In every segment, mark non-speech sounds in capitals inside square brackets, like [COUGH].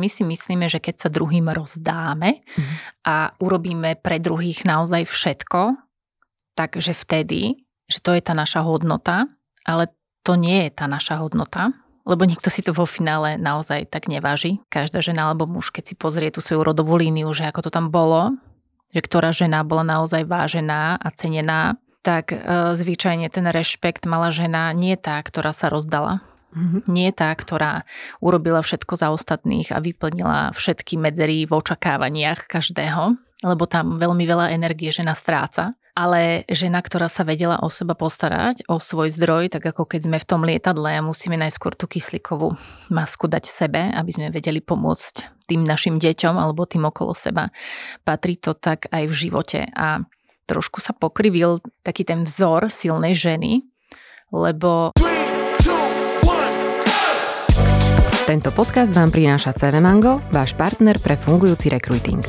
My si myslíme, že keď sa druhým rozdáme mm. a urobíme pre druhých naozaj všetko, takže vtedy, že to je tá naša hodnota, ale to nie je tá naša hodnota, lebo nikto si to vo finále naozaj tak neváži. Každá žena alebo muž, keď si pozrie tú svoju rodovú líniu, že ako to tam bolo, že ktorá žena bola naozaj vážená a cenená, tak e, zvyčajne ten rešpekt mala žena nie tá, ktorá sa rozdala. Mm-hmm. Nie tá, ktorá urobila všetko za ostatných a vyplnila všetky medzery v očakávaniach každého, lebo tam veľmi veľa energie žena stráca ale žena, ktorá sa vedela o seba postarať, o svoj zdroj, tak ako keď sme v tom lietadle a musíme najskôr tú kyslíkovú masku dať sebe, aby sme vedeli pomôcť tým našim deťom alebo tým okolo seba. Patrí to tak aj v živote a trošku sa pokrivil taký ten vzor silnej ženy, lebo... Tento podcast vám prináša CV Mango, váš partner pre fungujúci recruiting.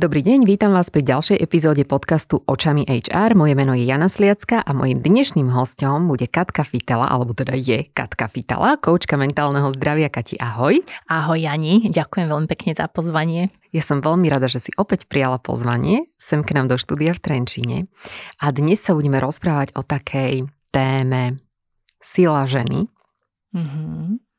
Dobrý deň, vítam vás pri ďalšej epizóde podcastu Očami HR. Moje meno je Jana Sliacka a mojim dnešným hostom bude Katka Fitala, alebo teda je Katka Fitala, koučka mentálneho zdravia. Kati, ahoj. Ahoj Jani, ďakujem veľmi pekne za pozvanie. Ja som veľmi rada, že si opäť prijala pozvanie sem k nám do štúdia v Trenčíne. A dnes sa budeme rozprávať o takej téme sila ženy. Mm-hmm.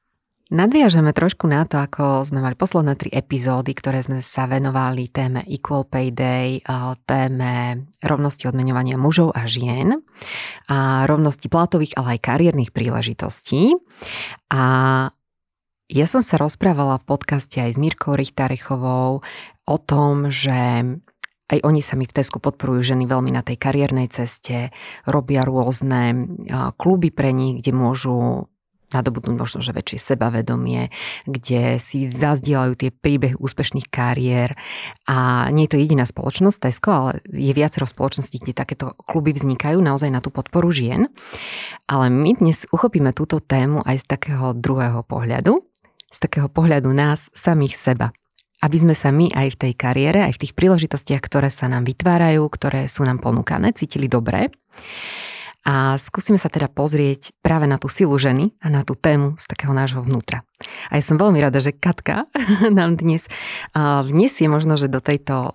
Nadviažeme trošku na to, ako sme mali posledné tri epizódy, ktoré sme sa venovali téme Equal Pay Day, téme rovnosti odmeňovania mužov a žien a rovnosti platových, ale aj kariérnych príležitostí. A ja som sa rozprávala v podcaste aj s Mirkou Richtarechovou o tom, že aj oni sa mi v Tesku podporujú ženy veľmi na tej kariérnej ceste, robia rôzne kluby pre nich, kde môžu nadobudnúť možno, že väčšie sebavedomie, kde si zazdielajú tie príbehy úspešných kariér. A nie je to jediná spoločnosť Tesco, ale je viacero spoločností, kde takéto kluby vznikajú naozaj na tú podporu žien. Ale my dnes uchopíme túto tému aj z takého druhého pohľadu, z takého pohľadu nás samých seba aby sme sa my aj v tej kariére, aj v tých príležitostiach, ktoré sa nám vytvárajú, ktoré sú nám ponúkané, cítili dobre. A skúsime sa teda pozrieť práve na tú silu ženy a na tú tému z takého nášho vnútra. A ja som veľmi rada, že Katka [LAUGHS] nám dnes vniesie možno, že do tejto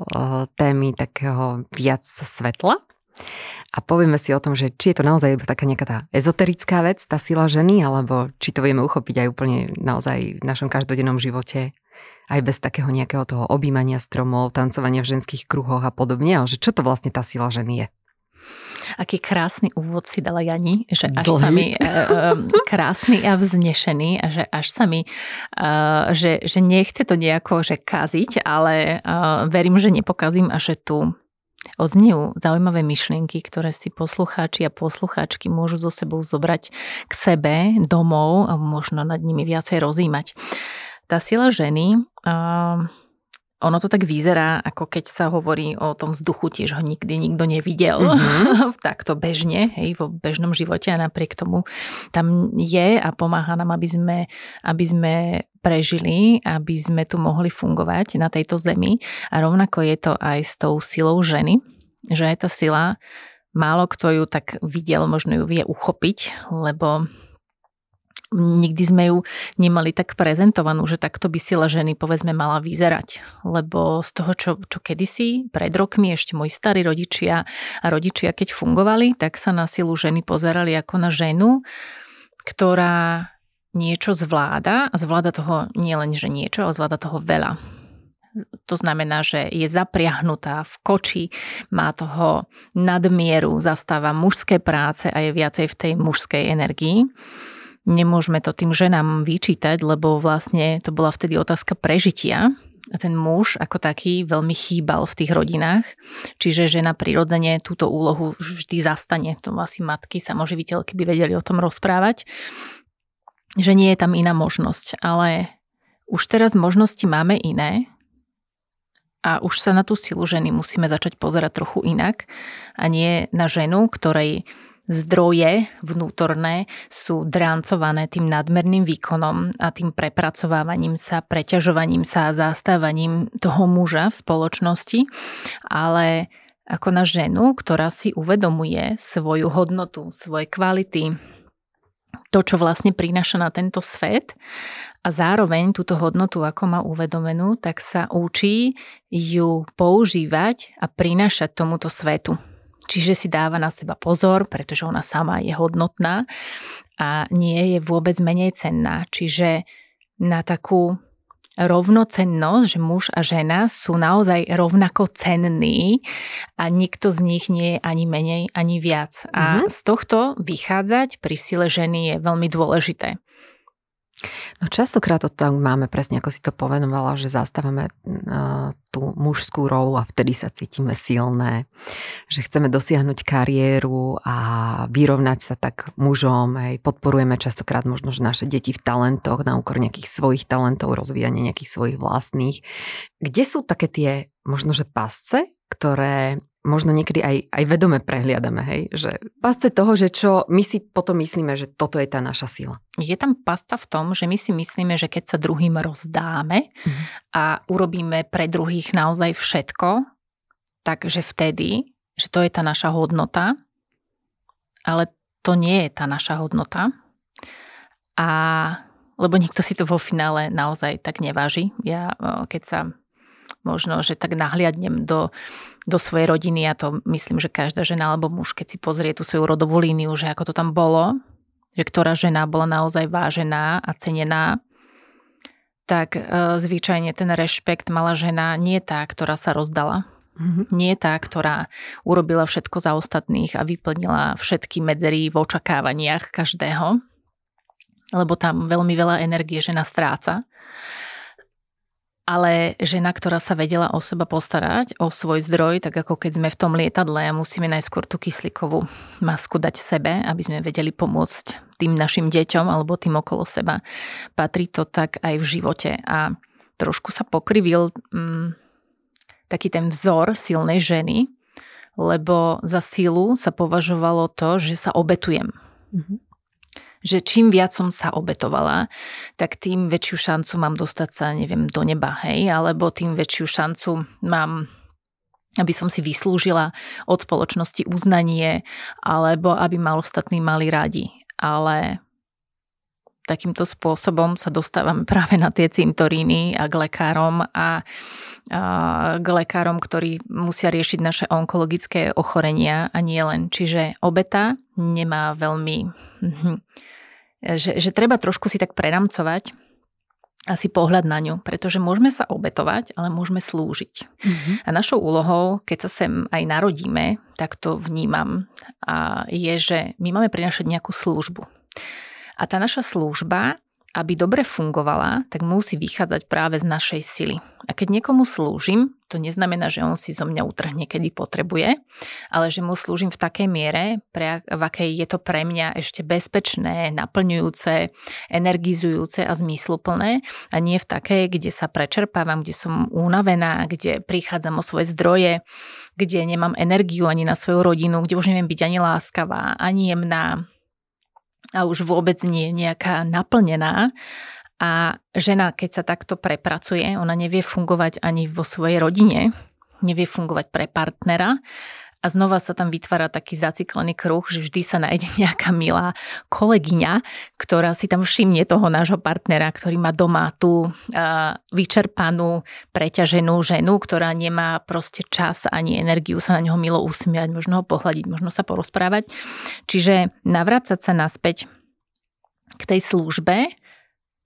témy takého viac svetla a povieme si o tom, že či je to naozaj taká nejaká tá ezoterická vec, tá sila ženy, alebo či to vieme uchopiť aj úplne naozaj v našom každodennom živote, aj bez takého nejakého toho objímania stromov, tancovania v ženských kruhoch a podobne, ale že čo to vlastne tá sila ženy je. Aký krásny úvod si dala Jani, že až Dlhý. sa mi uh, [LAUGHS] krásny a vznešený a že až sa mi, uh, že, že nechce to nejako že kaziť, ale uh, verím, že nepokazím a že tu odznejú zaujímavé myšlienky, ktoré si poslucháči a poslucháčky môžu so sebou zobrať k sebe domov a možno nad nimi viacej rozímať. Tá sila ženy uh, ono to tak vyzerá, ako keď sa hovorí o tom vzduchu, tiež ho nikdy nikto nevidel. [LAUGHS] Mm-hmm. Takto bežne, hej, vo bežnom živote a napriek tomu tam je a pomáha nám, aby sme, aby sme prežili, aby sme tu mohli fungovať na tejto zemi. A rovnako je to aj s tou silou ženy, že aj tá sila, málo kto ju tak videl, možno ju vie uchopiť, lebo nikdy sme ju nemali tak prezentovanú, že takto by sila ženy povedzme mala vyzerať. Lebo z toho, čo, čo kedysi, pred rokmi ešte moji starí rodičia a rodičia, keď fungovali, tak sa na silu ženy pozerali ako na ženu, ktorá niečo zvláda a zvláda toho nie len, že niečo, ale zvláda toho veľa. To znamená, že je zapriahnutá v koči, má toho nadmieru, zastáva mužské práce a je viacej v tej mužskej energii Nemôžeme to tým ženám vyčítať, lebo vlastne to bola vtedy otázka prežitia. A ten muž ako taký veľmi chýbal v tých rodinách, čiže žena prirodzene túto úlohu vždy zastane. To asi matky, samoživiteľky by vedeli o tom rozprávať, že nie je tam iná možnosť. Ale už teraz možnosti máme iné a už sa na tú silu ženy musíme začať pozerať trochu inak a nie na ženu, ktorej zdroje vnútorné sú dráncované tým nadmerným výkonom a tým prepracovávaním sa, preťažovaním sa a zastávaním toho muža v spoločnosti, ale ako na ženu, ktorá si uvedomuje svoju hodnotu, svoje kvality, to, čo vlastne prináša na tento svet a zároveň túto hodnotu, ako má uvedomenú, tak sa učí ju používať a prinášať tomuto svetu. Čiže si dáva na seba pozor, pretože ona sama je hodnotná a nie je vôbec menej cenná. Čiže na takú rovnocennosť, že muž a žena sú naozaj rovnako cenní a nikto z nich nie je ani menej, ani viac. A mm-hmm. z tohto vychádzať pri sile ženy je veľmi dôležité. No častokrát to tam máme presne, ako si to povenovala, že zastávame uh, tú mužskú rolu a vtedy sa cítime silné, že chceme dosiahnuť kariéru a vyrovnať sa tak mužom, aj podporujeme častokrát možno, že naše deti v talentoch na úkor nejakých svojich talentov, rozvíjanie nejakých svojich vlastných. Kde sú také tie možno, že pasce, ktoré možno niekedy aj, aj vedome prehliadame, hej, že pasce toho, že čo my si potom myslíme, že toto je tá naša sila. Je tam pasta v tom, že my si myslíme, že keď sa druhým rozdáme mm. a urobíme pre druhých naozaj všetko, takže vtedy, že to je tá naša hodnota, ale to nie je tá naša hodnota. A lebo nikto si to vo finále naozaj tak neváži. Ja keď sa možno, že tak nahliadnem do, do svojej rodiny a to myslím, že každá žena alebo muž, keď si pozrie tú svoju rodovú líniu, že ako to tam bolo, že ktorá žena bola naozaj vážená a cenená, tak e, zvyčajne ten rešpekt mala žena nie tá, ktorá sa rozdala. Mm-hmm. Nie tá, ktorá urobila všetko za ostatných a vyplnila všetky medzery v očakávaniach každého, lebo tam veľmi veľa energie žena stráca ale žena, ktorá sa vedela o seba postarať, o svoj zdroj, tak ako keď sme v tom lietadle a musíme najskôr tú kyslíkovú masku dať sebe, aby sme vedeli pomôcť tým našim deťom alebo tým okolo seba. Patrí to tak aj v živote a trošku sa pokrivil mm, taký ten vzor silnej ženy, lebo za silu sa považovalo to, že sa obetujem. Mm-hmm že čím viac som sa obetovala, tak tým väčšiu šancu mám dostať sa, neviem, do neba, hej, alebo tým väčšiu šancu mám aby som si vyslúžila od spoločnosti uznanie, alebo aby ma ostatní mali radi. Ale takýmto spôsobom sa dostávame [LAUGHS] práve na tie cintoríny a k lekárom a, a k lekárom, ktorí musia riešiť naše onkologické ochorenia a nie len. Čiže obeta nemá veľmi hm, že, že treba trošku si tak preramcovať asi pohľad na ňu, pretože môžeme sa obetovať, ale môžeme slúžiť. Mm-hmm. A našou úlohou, keď sa sem aj narodíme, tak to vnímam, a je, že my máme prinašať nejakú službu. A tá naša služba aby dobre fungovala, tak musí vychádzať práve z našej sily. A keď niekomu slúžim, to neznamená, že on si zo mňa utrhne, kedy potrebuje, ale že mu slúžim v takej miere, pre, v akej je to pre mňa ešte bezpečné, naplňujúce, energizujúce a zmysluplné a nie v takej, kde sa prečerpávam, kde som unavená, kde prichádzam o svoje zdroje, kde nemám energiu ani na svoju rodinu, kde už neviem byť ani láskavá, ani jemná, a už vôbec nie je nejaká naplnená. A žena, keď sa takto prepracuje, ona nevie fungovať ani vo svojej rodine, nevie fungovať pre partnera a znova sa tam vytvára taký zaciklený kruh, že vždy sa nájde [LAUGHS] nejaká milá kolegyňa, ktorá si tam všimne toho nášho partnera, ktorý má doma tú uh, vyčerpanú, preťaženú ženu, ktorá nemá proste čas ani energiu sa na neho milo usmiať, možno ho pohľadiť, možno sa porozprávať. Čiže navrácať sa naspäť k tej službe,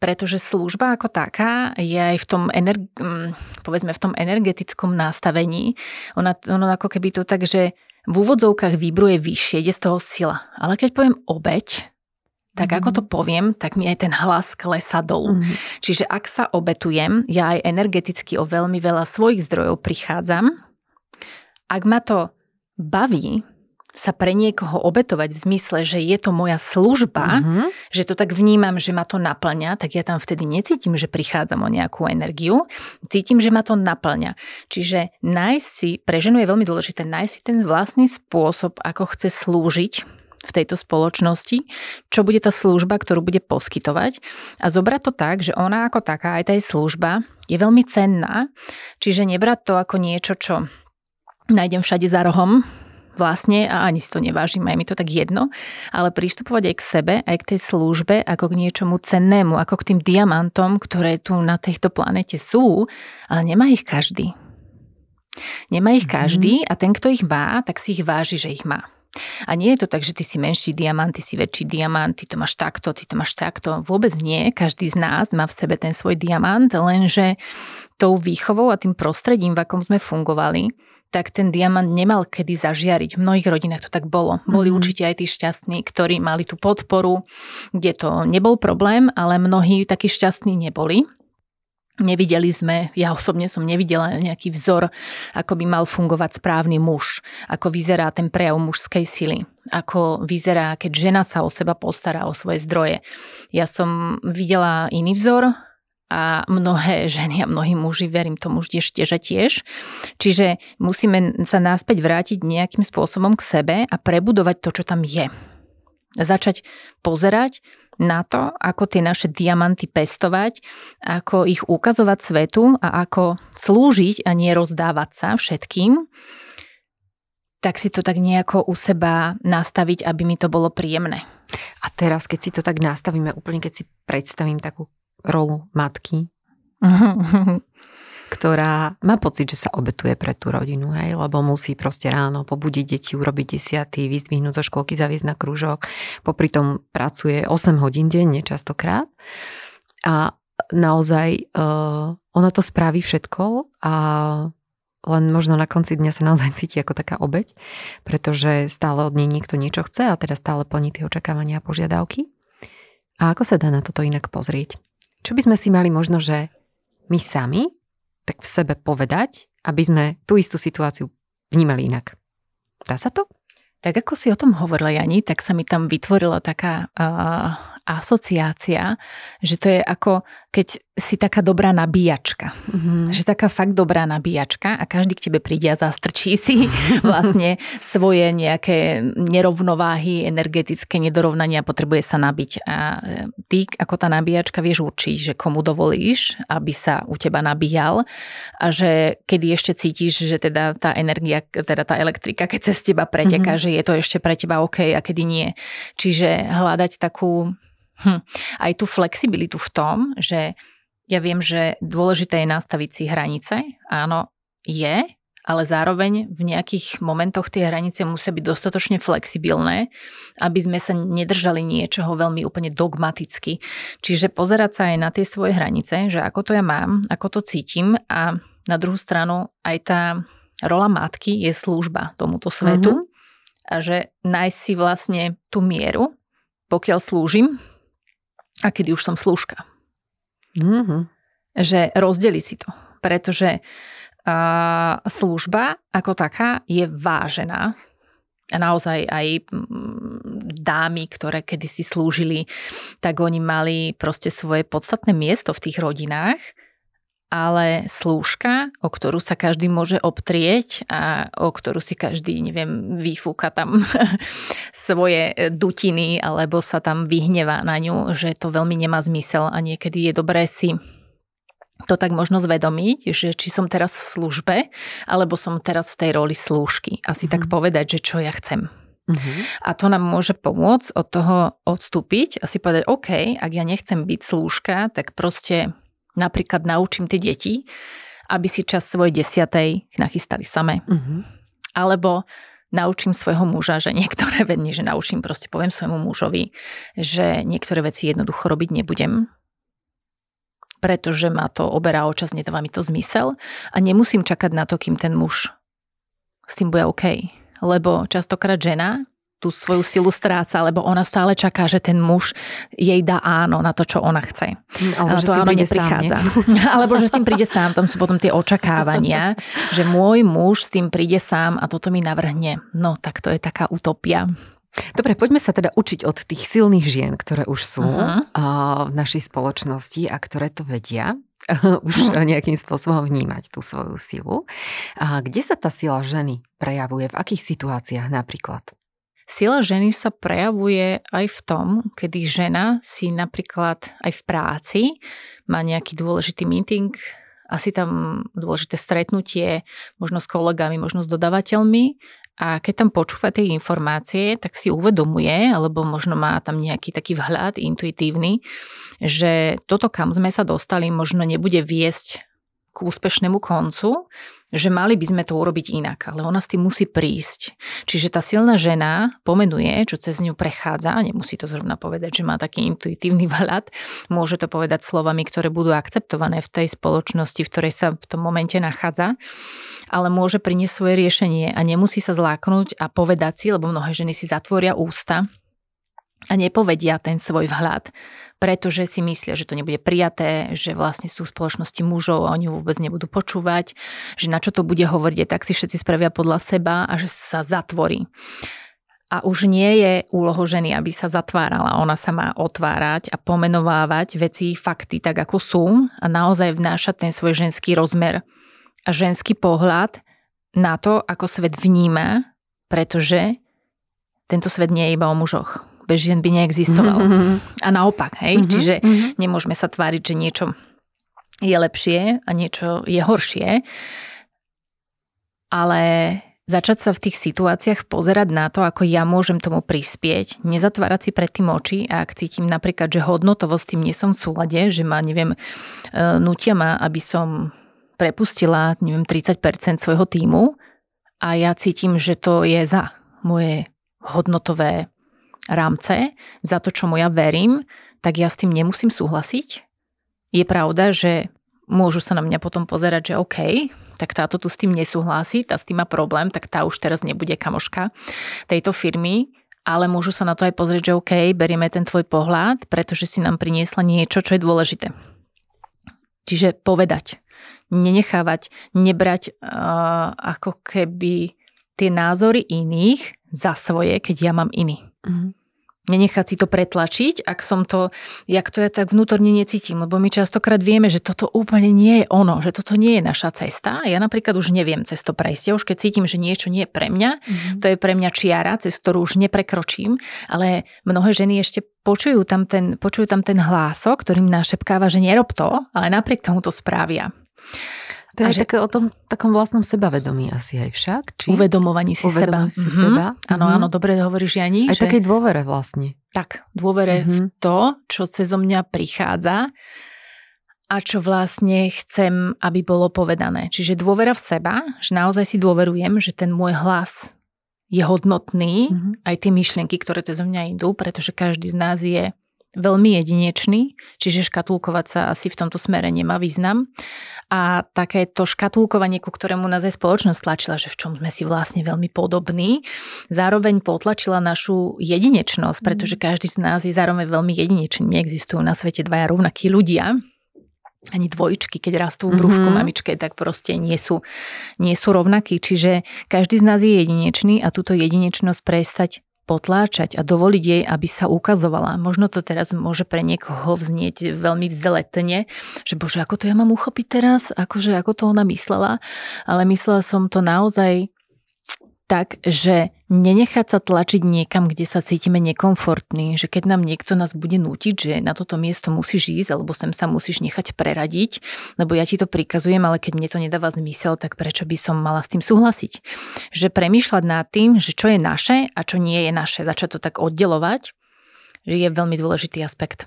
pretože služba ako taká je aj v tom, energ- mm, povedzme, v tom energetickom nastavení. Ona, ono ako keby to tak, že v úvodzovkách vybruje vyššie, ide z toho sila. Ale keď poviem obeď, tak mm. ako to poviem, tak mi aj ten hlas klesa dolu. Mm. Čiže ak sa obetujem, ja aj energeticky o veľmi veľa svojich zdrojov prichádzam. Ak ma to baví, sa pre niekoho obetovať v zmysle, že je to moja služba, mm-hmm. že to tak vnímam, že ma to naplňa, tak ja tam vtedy necítim, že prichádzam o nejakú energiu, cítim, že ma to naplňa. Čiže nájsť si, pre ženu je veľmi dôležité nájsť si ten vlastný spôsob, ako chce slúžiť v tejto spoločnosti, čo bude tá služba, ktorú bude poskytovať a zobrať to tak, že ona ako taká, aj tá služba je veľmi cenná, čiže nebrať to ako niečo, čo nájdem všade za rohom, vlastne a ani si to nevážim, aj mi to tak jedno, ale pristupovať aj k sebe, aj k tej službe, ako k niečomu cennému, ako k tým diamantom, ktoré tu na tejto planete sú, ale nemá ich každý. Nemá ich mhm. každý a ten, kto ich má, tak si ich váži, že ich má. A nie je to tak, že ty si menší diamant, ty si väčší diamant, ty to máš takto, ty to máš takto. Vôbec nie. Každý z nás má v sebe ten svoj diamant, lenže tou výchovou a tým prostredím, v akom sme fungovali, tak ten diamant nemal kedy zažiariť. V mnohých rodinách to tak bolo. Boli mm-hmm. určite aj tí šťastní, ktorí mali tú podporu, kde to nebol problém, ale mnohí takí šťastní neboli. Nevideli sme, ja osobne som nevidela nejaký vzor, ako by mal fungovať správny muž, ako vyzerá ten prejav mužskej sily, ako vyzerá, keď žena sa o seba postará, o svoje zdroje. Ja som videla iný vzor, a mnohé ženy a mnohí muži, verím tomu ešte, že tiež. Čiže musíme sa náspäť vrátiť nejakým spôsobom k sebe a prebudovať to, čo tam je. Začať pozerať na to, ako tie naše diamanty pestovať, ako ich ukazovať svetu a ako slúžiť a nie rozdávať sa všetkým, tak si to tak nejako u seba nastaviť, aby mi to bolo príjemné. A teraz, keď si to tak nastavíme, úplne keď si predstavím takú rolu matky, [LAUGHS] ktorá má pocit, že sa obetuje pre tú rodinu, hej, lebo musí proste ráno pobudiť deti, urobiť desiatý, vyzdvihnúť zo školky, zaviesť na krúžok, popri tom pracuje 8 hodín denne častokrát a naozaj uh, ona to spraví všetko a len možno na konci dňa sa naozaj cíti ako taká obeď, pretože stále od nej niekto niečo chce a teda stále plní tie očakávania a požiadavky. A ako sa dá na toto inak pozrieť? Čo by sme si mali možno, že my sami tak v sebe povedať, aby sme tú istú situáciu vnímali inak? Dá sa to? Tak ako si o tom hovorila Jani, tak sa mi tam vytvorila taká uh, asociácia, že to je ako keď si taká dobrá nabíjačka. Mm-hmm. Že taká fakt dobrá nabíjačka a každý k tebe príde a zastrčí si [LAUGHS] vlastne svoje nejaké nerovnováhy, energetické nedorovnania, potrebuje sa nabiť. A e, ty ako tá nabíjačka vieš určiť, že komu dovolíš, aby sa u teba nabíjal a že kedy ešte cítiš, že teda tá energia, teda tá elektrika, keď cez teba preteká, mm-hmm. že je to ešte pre teba OK a kedy nie. Čiže hľadať takú hm, aj tú flexibilitu v tom, že ja viem, že dôležité je nastaviť si hranice. Áno, je, ale zároveň v nejakých momentoch tie hranice musia byť dostatočne flexibilné, aby sme sa nedržali niečoho veľmi úplne dogmaticky. Čiže pozerať sa aj na tie svoje hranice, že ako to ja mám, ako to cítim a na druhú stranu aj tá rola matky je služba tomuto svetu mm-hmm. a že nájsť si vlastne tú mieru, pokiaľ slúžim, a kedy už som slúžka. Mm-hmm. Že rozdeli si to, pretože a, služba ako taká je vážená. A naozaj aj mm, dámy, ktoré kedysi slúžili, tak oni mali proste svoje podstatné miesto v tých rodinách ale slúžka, o ktorú sa každý môže obtrieť a o ktorú si každý, neviem, vyfúka tam [LAUGHS] svoje dutiny alebo sa tam vyhneva na ňu, že to veľmi nemá zmysel a niekedy je dobré si to tak možno zvedomiť, že či som teraz v službe, alebo som teraz v tej roli slúžky. A si mm-hmm. tak mhm. povedať, že čo ja chcem. Mm-hmm. A to nám môže pomôcť od toho odstúpiť a si povedať, OK, ak ja nechcem byť slúžka, tak proste Napríklad naučím tie deti, aby si čas svojej desiatej nachystali same. Uh-huh. Alebo naučím svojho muža, že niektoré veci, že naučím, proste poviem svojmu mužovi, že niektoré veci jednoducho robiť nebudem, pretože ma to oberá o čas, nedáva mi to zmysel a nemusím čakať na to, kým ten muž s tým bude OK. Lebo častokrát žena tú svoju silu stráca, lebo ona stále čaká, že ten muž jej dá áno na to, čo ona chce. Hm, alebo že to áno neprichádza. Sám, nie? [LAUGHS] Alebo že s tým príde sám, tam sú potom tie očakávania, že môj muž s tým príde sám a toto mi navrhne. No, tak to je taká utopia. Dobre, poďme sa teda učiť od tých silných žien, ktoré už sú uh-huh. v našej spoločnosti a ktoré to vedia [LAUGHS] už nejakým spôsobom vnímať tú svoju silu. Kde sa tá sila ženy prejavuje? V akých situáciách napríklad? Sila ženy sa prejavuje aj v tom, kedy žena si napríklad aj v práci má nejaký dôležitý meeting asi tam dôležité stretnutie, možno s kolegami, možno s dodavateľmi. A keď tam počúva tie informácie, tak si uvedomuje, alebo možno má tam nejaký taký vhľad intuitívny, že toto, kam sme sa dostali, možno nebude viesť k úspešnému koncu, že mali by sme to urobiť inak, ale ona s tým musí prísť. Čiže tá silná žena pomenuje, čo cez ňu prechádza, nemusí to zrovna povedať, že má taký intuitívny [LAUGHS] vhľad, môže to povedať slovami, ktoré budú akceptované v tej spoločnosti, v ktorej sa v tom momente nachádza, ale môže priniesť svoje riešenie a nemusí sa zláknuť a povedať si, lebo mnohé ženy si zatvoria ústa a nepovedia ten svoj vhľad, pretože si myslia, že to nebude prijaté, že vlastne sú v spoločnosti mužov a oni vôbec nebudú počúvať, že na čo to bude hovoriť, tak si všetci spravia podľa seba a že sa zatvorí. A už nie je úlohou ženy, aby sa zatvárala. Ona sa má otvárať a pomenovávať veci, fakty tak, ako sú a naozaj vnášať ten svoj ženský rozmer a ženský pohľad na to, ako svet vníma, pretože tento svet nie je iba o mužoch bez žien by neexistoval. Mm-hmm. A naopak, hej, mm-hmm. čiže mm-hmm. nemôžeme sa tváriť, že niečo je lepšie a niečo je horšie, ale začať sa v tých situáciách pozerať na to, ako ja môžem tomu prispieť, nezatvárať si pred tým oči a ak cítim napríklad, že hodnotovo s tým nie som v súlade, že ma, neviem, e, nutia ma, aby som prepustila, neviem, 30% svojho týmu a ja cítim, že to je za moje hodnotové rámce, za to, čomu ja verím, tak ja s tým nemusím súhlasiť. Je pravda, že môžu sa na mňa potom pozerať, že OK, tak táto tu s tým nesúhlasí, tá s tým má problém, tak tá už teraz nebude kamoška tejto firmy, ale môžu sa na to aj pozrieť, že OK, berieme ten tvoj pohľad, pretože si nám priniesla niečo, čo je dôležité. Čiže povedať, nenechávať, nebrať uh, ako keby tie názory iných za svoje, keď ja mám iný. Mm-hmm nenechať si to pretlačiť, ak som to, jak to ja tak vnútorne necítim, lebo my častokrát vieme, že toto úplne nie je ono, že toto nie je naša cesta. Ja napríklad už neviem cez to prejsť. Ja už keď cítim, že niečo nie je pre mňa, mm-hmm. to je pre mňa čiara, cez ktorú už neprekročím, ale mnohé ženy ešte počujú tam ten, počujú tam ten hlások, ktorým našepkáva, že nerob to, ale napriek tomu to správia. To je že... také o tom takom vlastnom sebavedomí asi aj však. Či? Uvedomovaní si seba. si mm-hmm. seba. Áno, mm-hmm. áno, dobre hovoríš Jani. Aj že... takej dôvere vlastne. Tak, dôvere mm-hmm. v mhm. to, čo cezo mňa prichádza a čo vlastne chcem, aby bolo povedané. Čiže dôvera v seba, že naozaj si dôverujem, že ten môj hlas je hodnotný, mm-hmm. aj tie myšlienky, ktoré cez mňa idú, pretože každý z nás je veľmi jedinečný, čiže škatulkovať sa asi v tomto smere nemá význam. A takéto škatulkovanie, ku ktorému nás aj spoločnosť tlačila, že v čom sme si vlastne veľmi podobní, zároveň potlačila našu jedinečnosť, pretože mm. každý z nás je zároveň veľmi jedinečný. Neexistujú na svete dvaja rovnakí ľudia, ani dvojčky, keď rastú v brúšku mm-hmm. mamičke, tak proste nie sú, nie sú rovnakí. Čiže každý z nás je jedinečný a túto jedinečnosť prestať potláčať a dovoliť jej, aby sa ukazovala. Možno to teraz môže pre niekoho vznieť veľmi vzdeletne, že bože, ako to ja mám uchopiť teraz, akože ako to ona myslela, ale myslela som to naozaj tak, že nenechať sa tlačiť niekam, kde sa cítime nekomfortní, že keď nám niekto nás bude nútiť, že na toto miesto musíš ísť, alebo sem sa musíš nechať preradiť, lebo ja ti to prikazujem, ale keď mne to nedáva zmysel, tak prečo by som mala s tým súhlasiť? Že premýšľať nad tým, že čo je naše a čo nie je naše, začať to tak oddelovať, je veľmi dôležitý aspekt.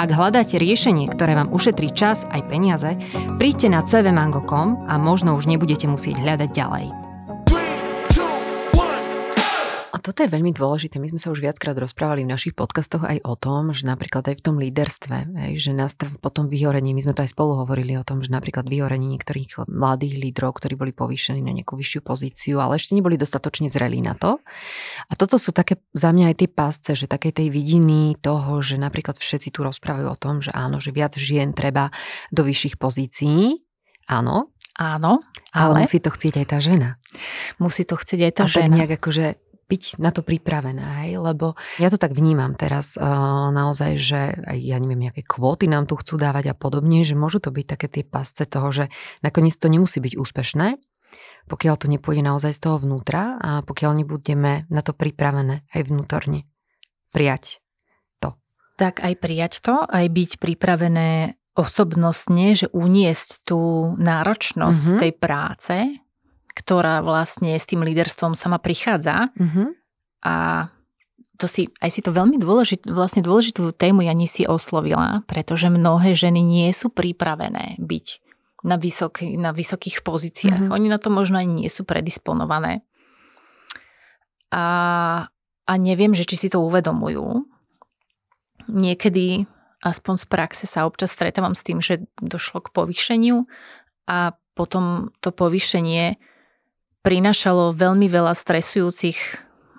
Ak hľadáte riešenie, ktoré vám ušetrí čas aj peniaze, príďte na cvmango.com a možno už nebudete musieť hľadať ďalej toto je veľmi dôležité. My sme sa už viackrát rozprávali v našich podcastoch aj o tom, že napríklad aj v tom líderstve, hej, že nás potom vyhorení, my sme to aj spolu hovorili o tom, že napríklad vyhorení niektorých mladých lídrov, ktorí boli povýšení na nejakú vyššiu pozíciu, ale ešte neboli dostatočne zrelí na to. A toto sú také za mňa aj tie pásce, že také tej vidiny toho, že napríklad všetci tu rozprávajú o tom, že áno, že viac žien treba do vyšších pozícií, Áno. Áno, ale... ale musí to chcieť aj tá žena. Musí to chcieť aj tá a žena. tak nejak akože byť na to pripravená, hej? lebo ja to tak vnímam teraz uh, naozaj, že ja neviem, nejaké kvóty nám tu chcú dávať a podobne, že môžu to byť také tie pasce toho, že nakoniec to nemusí byť úspešné, pokiaľ to nepôjde naozaj z toho vnútra a pokiaľ nebudeme na to pripravené aj vnútorne prijať to. Tak aj prijať to, aj byť pripravené osobnostne, že uniesť tú náročnosť mm-hmm. tej práce, ktorá vlastne s tým líderstvom sama prichádza. Mm-hmm. A to si, aj si to veľmi dôležit, vlastne dôležitú tému Jani si oslovila, pretože mnohé ženy nie sú pripravené byť na, vysoký, na vysokých pozíciách. Mm-hmm. Oni na to možno aj nie sú predisponované. A, a neviem, že či si to uvedomujú. Niekedy, aspoň z praxe, sa občas stretávam s tým, že došlo k povýšeniu a potom to povýšenie prinašalo veľmi veľa stresujúcich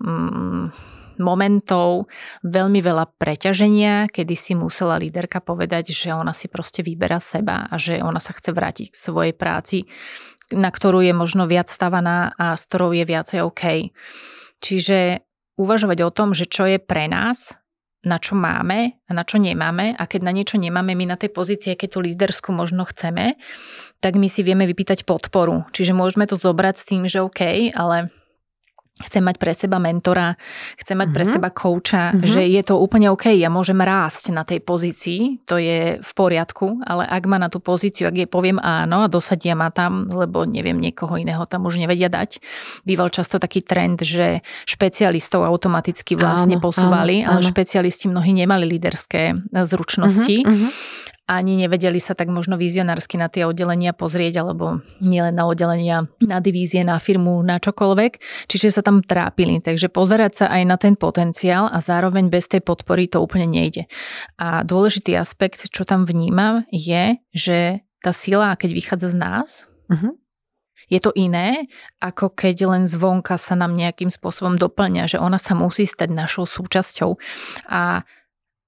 mm, momentov, veľmi veľa preťaženia, kedy si musela líderka povedať, že ona si proste vyberá seba a že ona sa chce vrátiť k svojej práci, na ktorú je možno viac stavaná a s ktorou je viacej OK. Čiže uvažovať o tom, že čo je pre nás na čo máme a na čo nemáme a keď na niečo nemáme my na tej pozícii, keď tú lídersku možno chceme, tak my si vieme vypýtať podporu. Čiže môžeme to zobrať s tým, že OK, ale chcem mať pre seba mentora, chcem mať pre mhm. seba kouča, uh-huh. že je to úplne OK, ja môžem rásť na tej pozícii, to je v poriadku, ale ak ma na tú pozíciu, ak jej poviem áno a dosadia ma tam, lebo neviem, niekoho iného tam už nevedia dať. Býval často taký trend, že špecialistov automaticky vlastne áno, posúvali, áno, áno. ale špecialisti mnohí nemali líderské zručnosti. Uh-huh, uh-huh ani nevedeli sa tak možno vizionársky na tie oddelenia pozrieť, alebo nielen na oddelenia, na divízie, na firmu, na čokoľvek. Čiže sa tam trápili. Takže pozerať sa aj na ten potenciál a zároveň bez tej podpory to úplne nejde. A dôležitý aspekt, čo tam vnímam, je, že tá sila, keď vychádza z nás, uh-huh. je to iné, ako keď len zvonka sa nám nejakým spôsobom doplňa, že ona sa musí stať našou súčasťou. A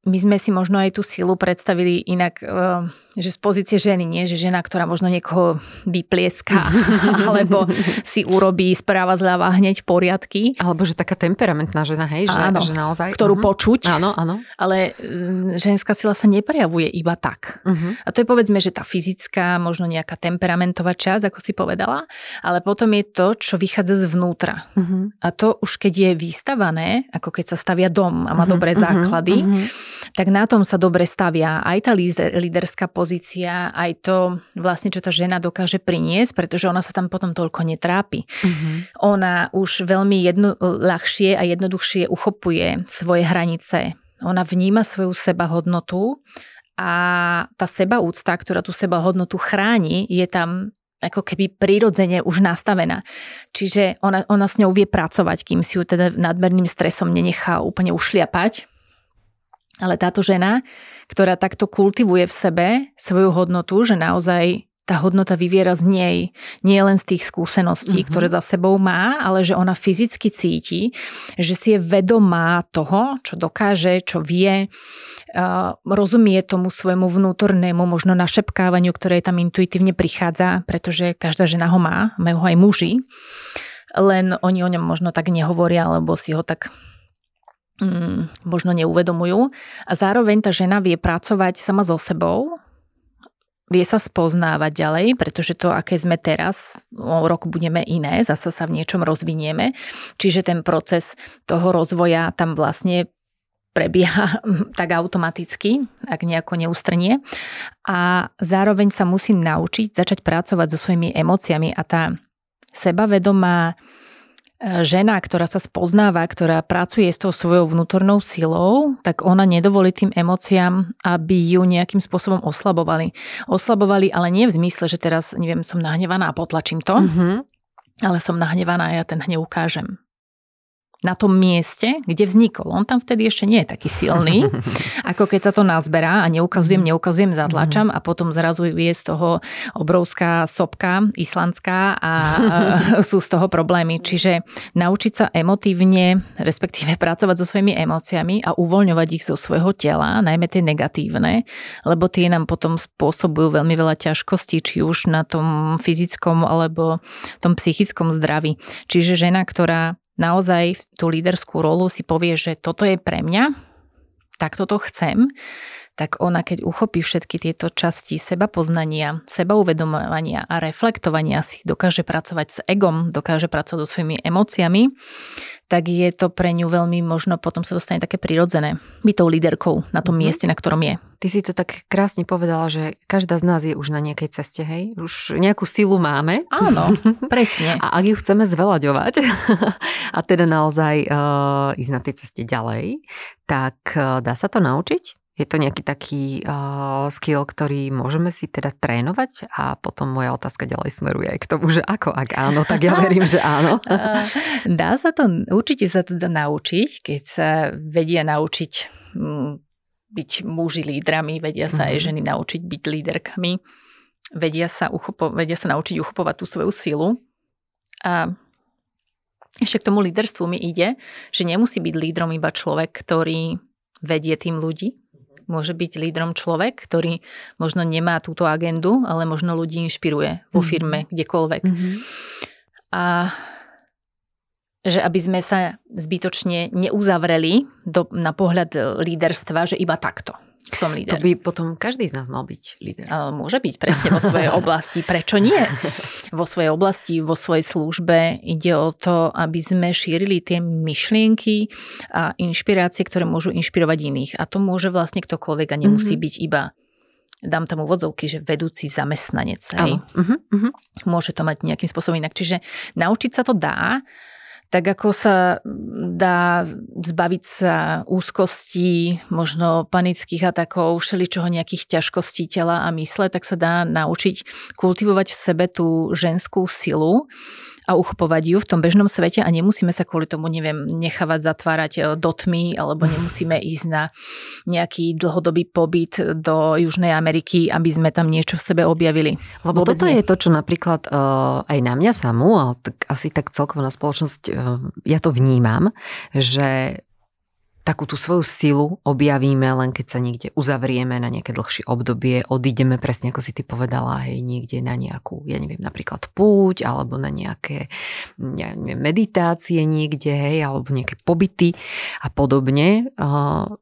my sme si možno aj tú silu predstavili inak, eh, že z pozície ženy, nie, že žena, ktorá možno niekoho vyplieska, [LAUGHS] alebo si urobí správa zľava hneď poriadky. Alebo že taká temperamentná žena, hej, že, áno, že naozaj. Ktorú uh-huh. počuť. Áno, áno. Ale mm, ženská sila sa neprejavuje iba tak. Uh-huh. A to je povedzme, že tá fyzická, možno nejaká temperamentová časť, ako si povedala, ale potom je to, čo vychádza zvnútra. Uh-huh. A to už keď je vystavané, ako keď sa stavia dom a má uh-huh. dobré základy, uh-huh. Tak na tom sa dobre stavia aj tá líderská pozícia, aj to vlastne, čo tá žena dokáže priniesť, pretože ona sa tam potom toľko netrápi. Mm-hmm. Ona už veľmi jedno, ľahšie a jednoduchšie uchopuje svoje hranice. Ona vníma svoju sebahodnotu a tá sebaúcta, ktorá tú sebahodnotu chráni, je tam ako keby prirodzene už nastavená. Čiže ona, ona s ňou vie pracovať, kým si ju teda nadmerným stresom nenechá úplne ušliapať. Ale táto žena ktorá takto kultivuje v sebe svoju hodnotu, že naozaj tá hodnota vyviera z nej, nie len z tých skúseností, mm-hmm. ktoré za sebou má, ale že ona fyzicky cíti, že si je vedomá toho, čo dokáže, čo vie, uh, rozumie tomu svojmu vnútornému možno našepkávaniu, ktoré tam intuitívne prichádza, pretože každá žena ho má, majú ho aj muži, len oni o ňom možno tak nehovoria, alebo si ho tak mm, možno neuvedomujú. A zároveň tá žena vie pracovať sama so sebou, vie sa spoznávať ďalej, pretože to, aké sme teraz, o rok budeme iné, zasa sa v niečom rozvinieme. Čiže ten proces toho rozvoja tam vlastne prebieha [LAUGHS] tak automaticky, ak nejako neustrnie. A zároveň sa musí naučiť začať pracovať so svojimi emóciami a tá sebavedomá žena, ktorá sa spoznáva, ktorá pracuje s tou svojou vnútornou silou, tak ona nedovolí tým emóciám, aby ju nejakým spôsobom oslabovali. Oslabovali, ale nie v zmysle, že teraz, neviem, som nahnevaná a potlačím to, mm-hmm. ale som nahnevaná a ja ten hnev ukážem. Na tom mieste, kde vznikol. On tam vtedy ešte nie je taký silný, [LAUGHS] ako keď sa to nazberá a neukazujem, mhm. neukazujem, zatlačam a potom zrazu je z toho obrovská sopka islandská a [LAUGHS] sú z toho problémy. Čiže naučiť sa emotívne, respektíve pracovať so svojimi emóciami a uvoľňovať ich zo svojho tela, najmä tie negatívne, lebo tie nám potom spôsobujú veľmi veľa ťažkostí, či už na tom fyzickom alebo tom psychickom zdraví. Čiže žena, ktorá naozaj tú líderskú rolu si povie, že toto je pre mňa, tak toto chcem, tak ona keď uchopí všetky tieto časti seba poznania, seba uvedomovania a reflektovania si, dokáže pracovať s egom, dokáže pracovať so svojimi emóciami, tak je to pre ňu veľmi možno potom sa dostane také prirodzené byť tou líderkou na tom mm-hmm. mieste, na ktorom je. Ty si to tak krásne povedala, že každá z nás je už na nejakej ceste, hej? Už nejakú silu máme. Áno, [LAUGHS] presne. A ak ju chceme zvelaďovať [LAUGHS] a teda naozaj uh, ísť na tej ceste ďalej, tak uh, dá sa to naučiť? Je to nejaký taký uh, skill, ktorý môžeme si teda trénovať a potom moja otázka ďalej smeruje aj k tomu, že ako, ak áno, tak ja [LAUGHS] verím, že áno. Dá sa to, určite sa to dá naučiť, keď sa vedia naučiť mm, byť muži lídrami, vedia sa mm-hmm. aj mhm. ženy naučiť byť líderkami, vedia sa, uchopo, vedia sa naučiť uchopovať tú svoju silu. A ešte k tomu líderstvu mi ide, že nemusí byť lídrom iba človek, ktorý vedie tým ľudí, Môže byť lídrom človek, ktorý možno nemá túto agendu, ale možno ľudí inšpiruje vo mhm. firme, mm-hmm. kdekoľvek. Mm-hmm. A že aby sme sa zbytočne neuzavreli do, na pohľad líderstva, že iba takto som líder. To by potom každý z nás mal byť líder. Môže byť presne vo svojej [LAUGHS] oblasti. Prečo nie? Vo svojej oblasti, vo svojej službe ide o to, aby sme šírili tie myšlienky a inšpirácie, ktoré môžu inšpirovať iných. A to môže vlastne ktokoľvek a nemusí mm-hmm. byť iba dám tam úvodzovky, že vedúci zamestnanec. Hej. Uh-huh, uh-huh. Môže to mať nejakým spôsobom inak. Čiže naučiť sa to dá, tak ako sa dá zbaviť sa úzkostí, možno panických atakov, všeličoho nejakých ťažkostí tela a mysle, tak sa dá naučiť kultivovať v sebe tú ženskú silu a uchopovať ju v tom bežnom svete a nemusíme sa kvôli tomu, neviem, nechávať zatvárať e, do tmy alebo nemusíme [LAUGHS] ísť na nejaký dlhodobý pobyt do Južnej Ameriky, aby sme tam niečo v sebe objavili. Lebo Vôbec toto nie. je to, čo napríklad uh, aj na mňa samú, ale tak, asi tak celkovo na spoločnosť, uh, ja to vnímam, že takú tú svoju silu objavíme len keď sa niekde uzavrieme na nejaké dlhšie obdobie, odídeme presne ako si ty povedala, hej, niekde na nejakú, ja neviem, napríklad púť alebo na nejaké ja neviem, meditácie niekde, hej, alebo nejaké pobyty a podobne.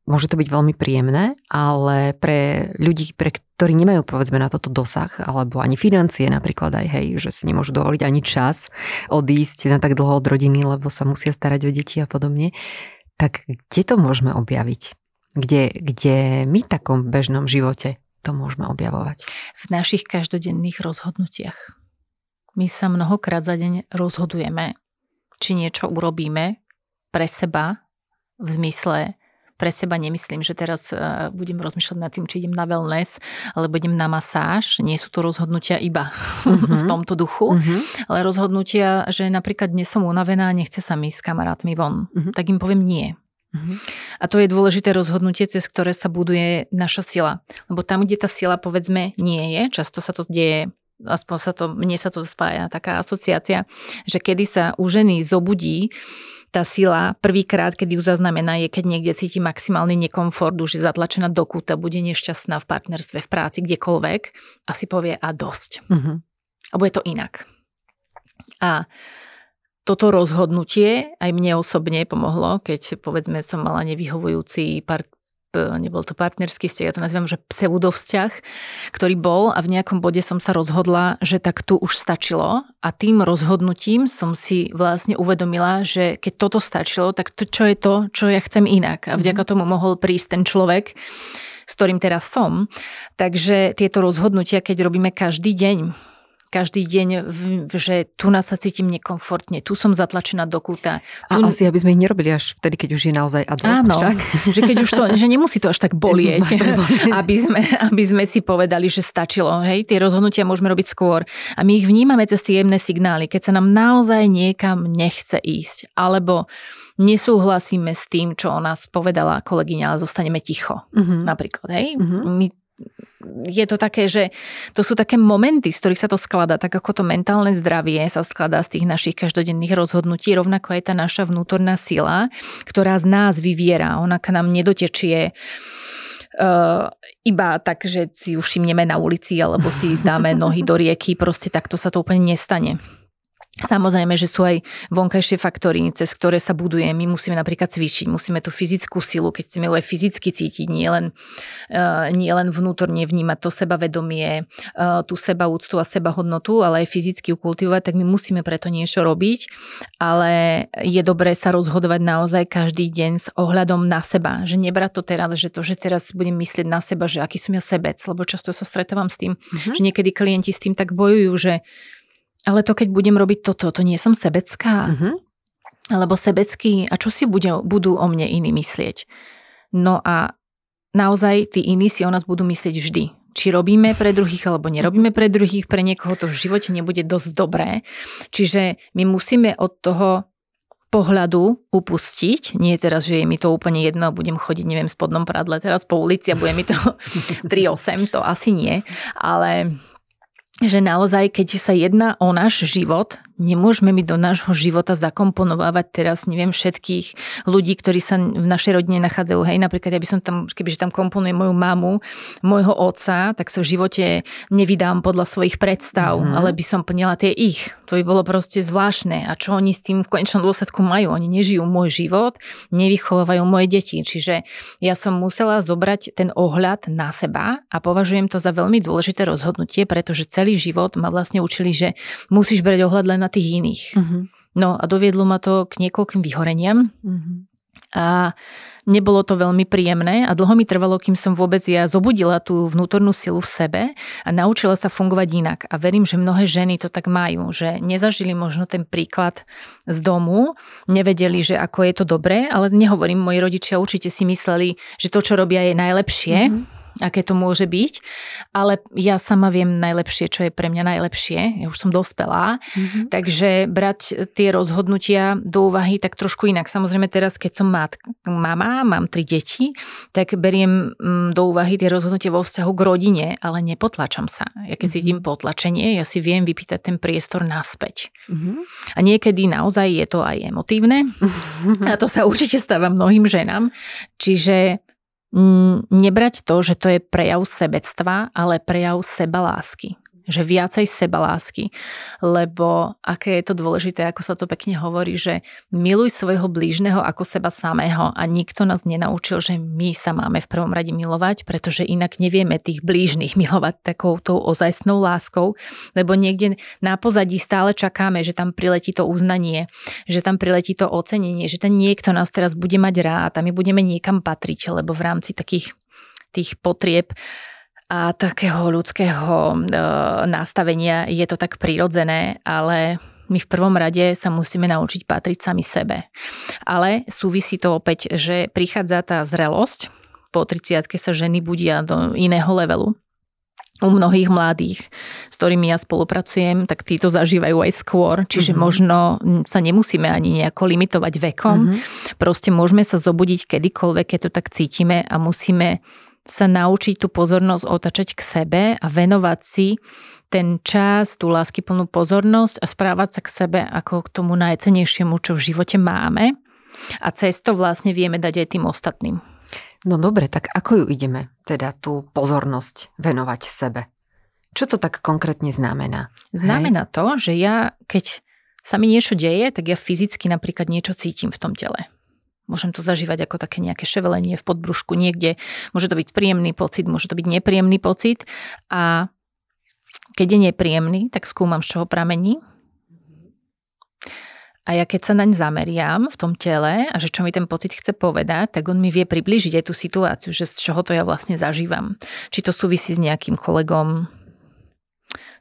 Môže to byť veľmi príjemné, ale pre ľudí, pre ktorí nemajú povedzme na toto dosah, alebo ani financie napríklad aj, hej, že si nemôžu dovoliť ani čas odísť na tak dlho od rodiny, lebo sa musia starať o deti a podobne, tak kde to môžeme objaviť? Kde, kde my v takom bežnom živote to môžeme objavovať? V našich každodenných rozhodnutiach. My sa mnohokrát za deň rozhodujeme, či niečo urobíme pre seba v zmysle pre seba nemyslím, že teraz e, budem rozmýšľať nad tým, či idem na wellness, alebo idem na masáž. Nie sú to rozhodnutia iba uh-huh. v tomto duchu, uh-huh. ale rozhodnutia, že napríklad dnes som unavená a nechce sa mi s kamarátmi von. Uh-huh. Tak im poviem nie. Uh-huh. A to je dôležité rozhodnutie, cez ktoré sa buduje naša sila. Lebo tam, kde tá sila povedzme nie je, často sa to deje aspoň sa to, mne sa to spája, taká asociácia, že kedy sa u ženy zobudí tá sila prvýkrát, keď ju zaznamená, je keď niekde cíti maximálny nekomfort, už je zatlačená do kúta, bude nešťastná v partnerstve, v práci, kdekoľvek a si povie a dosť. Uh-huh. A bude to inak. A toto rozhodnutie aj mne osobne pomohlo, keď povedzme som mala nevyhovujúci nebol to partnerský vzťah, ja to nazývam, že pseudovzťah, ktorý bol a v nejakom bode som sa rozhodla, že tak tu už stačilo a tým rozhodnutím som si vlastne uvedomila, že keď toto stačilo, tak to, čo je to, čo ja chcem inak a vďaka mhm. tomu mohol prísť ten človek, s ktorým teraz som. Takže tieto rozhodnutia, keď robíme každý deň, každý deň, že tu nás sa cítim nekomfortne, tu som zatlačená do kúta. A tu... asi, aby sme ich nerobili až vtedy, keď už je naozaj advest, Áno, však? že keď už to, že nemusí to [LAUGHS] až tak bolieť, aby sme, aby sme si povedali, že stačilo. Hej, tie rozhodnutia môžeme robiť skôr. A my ich vnímame cez tie jemné signály, keď sa nám naozaj niekam nechce ísť. Alebo nesúhlasíme s tým, čo o nás povedala kolegyňa, ale zostaneme ticho. Uh-huh. Napríklad, hej? Uh-huh. My je to také, že to sú také momenty, z ktorých sa to skladá, tak ako to mentálne zdravie sa skladá z tých našich každodenných rozhodnutí, rovnako aj tá naša vnútorná sila, ktorá z nás vyviera, ona k nám nedotečie Uh, iba tak, že si už všimneme na ulici alebo si dáme nohy do rieky, proste takto sa to úplne nestane. Samozrejme, že sú aj vonkajšie faktory, cez ktoré sa buduje. My musíme napríklad cvičiť, musíme tú fyzickú silu, keď chceme ju aj fyzicky cítiť, nie len, uh, nie len vnútorne vnímať to sebavedomie, uh, tú sebaúctu a sebahodnotu, ale aj fyzicky ju kultivovať, tak my musíme preto niečo robiť. Ale je dobré sa rozhodovať naozaj každý deň s ohľadom na seba. Že nebrať to teraz, že to, že teraz budem myslieť na seba, že aký som ja sebec, lebo často sa stretávam s tým, uh-huh. že niekedy klienti s tým tak bojujú, že ale to keď budem robiť toto, to nie som sebecká. Uh-huh. Alebo sebecký, a čo si bude, budú o mne iní myslieť? No a naozaj tí iní si o nás budú myslieť vždy. Či robíme pre druhých, alebo nerobíme pre druhých, pre niekoho to v živote nebude dosť dobré. Čiže my musíme od toho pohľadu upustiť. Nie teraz, že je mi to úplne jedno, budem chodiť, neviem, spodnom pradle teraz po ulici a bude mi to [LAUGHS] 3,8, to asi nie. Ale že naozaj, keď sa jedná o náš život, nemôžeme my do nášho života zakomponovávať teraz, neviem, všetkých ľudí, ktorí sa v našej rodine nachádzajú. Hej, napríklad, ja by som tam, kebyže tam komponujem moju mamu, môjho otca, tak sa v živote nevydám podľa svojich predstav, mm-hmm. ale by som plnila tie ich. To by bolo proste zvláštne. A čo oni s tým v konečnom dôsledku majú? Oni nežijú môj život, nevychovávajú moje deti. Čiže ja som musela zobrať ten ohľad na seba a považujem to za veľmi dôležité rozhodnutie, pretože celý život ma vlastne učili, že musíš brať ohľad len na tých iných. Uh-huh. No a doviedlo ma to k niekoľkým vyhoreniam. Uh-huh. A nebolo to veľmi príjemné a dlho mi trvalo, kým som vôbec ja zobudila tú vnútornú silu v sebe a naučila sa fungovať inak. A verím, že mnohé ženy to tak majú, že nezažili možno ten príklad z domu, nevedeli, že ako je to dobré, ale nehovorím, moji rodičia určite si mysleli, že to, čo robia, je najlepšie. Mm-hmm aké to môže byť, ale ja sama viem najlepšie, čo je pre mňa najlepšie. Ja už som dospelá, mm-hmm. takže brať tie rozhodnutia do úvahy tak trošku inak. Samozrejme teraz, keď som mat, mama, mám tri deti, tak beriem mm, do úvahy tie rozhodnutia vo vzťahu k rodine, ale nepotlačam sa. Ja keď mm-hmm. cítim potlačenie, ja si viem vypýtať ten priestor naspäť. Mm-hmm. A niekedy naozaj je to aj emotívne [LAUGHS] a to sa určite stáva mnohým ženám. Čiže nebrať to, že to je prejav sebectva, ale prejav sebalásky že viacej sebalásky, lebo aké je to dôležité, ako sa to pekne hovorí, že miluj svojho blížneho ako seba samého a nikto nás nenaučil, že my sa máme v prvom rade milovať, pretože inak nevieme tých blížnych milovať takou tou ozajstnou láskou, lebo niekde na pozadí stále čakáme, že tam priletí to uznanie, že tam priletí to ocenenie, že ten niekto nás teraz bude mať rád a my budeme niekam patriť, lebo v rámci takých tých potrieb a takého ľudského e, nastavenia je to tak prirodzené, ale my v prvom rade sa musíme naučiť patriť sami sebe. Ale súvisí to opäť, že prichádza tá zrelosť, po 30 sa ženy budia do iného levelu. U mnohých mladých, s ktorými ja spolupracujem, tak títo zažívajú aj skôr, čiže mm-hmm. možno sa nemusíme ani nejako limitovať vekom. Mm-hmm. Proste môžeme sa zobudiť kedykoľvek, keď to tak cítime a musíme sa naučiť tú pozornosť otačať k sebe a venovať si ten čas, tú láskyplnú pozornosť a správať sa k sebe ako k tomu najcenejšiemu, čo v živote máme. A cesto vlastne vieme dať aj tým ostatným. No dobre, tak ako ju ideme, teda tú pozornosť venovať sebe? Čo to tak konkrétne znamená? Znamená Hej? to, že ja, keď sa mi niečo deje, tak ja fyzicky napríklad niečo cítim v tom tele. Môžem to zažívať ako také nejaké ševelenie v podbrušku niekde. Môže to byť príjemný pocit, môže to byť nepríjemný pocit. A keď je nepríjemný, tak skúmam, z čoho pramení. A ja keď sa naň zameriam v tom tele a že čo mi ten pocit chce povedať, tak on mi vie priblížiť aj tú situáciu, že z čoho to ja vlastne zažívam. Či to súvisí s nejakým kolegom,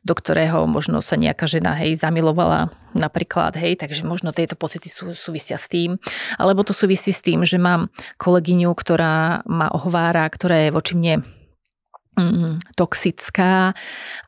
do ktorého možno sa nejaká žena, hej, zamilovala napríklad, hej, takže možno tieto pocity sú, súvisia s tým. Alebo to súvisí s tým, že mám kolegyňu, ktorá ma ohovára, ktorá je voči mne mm, toxická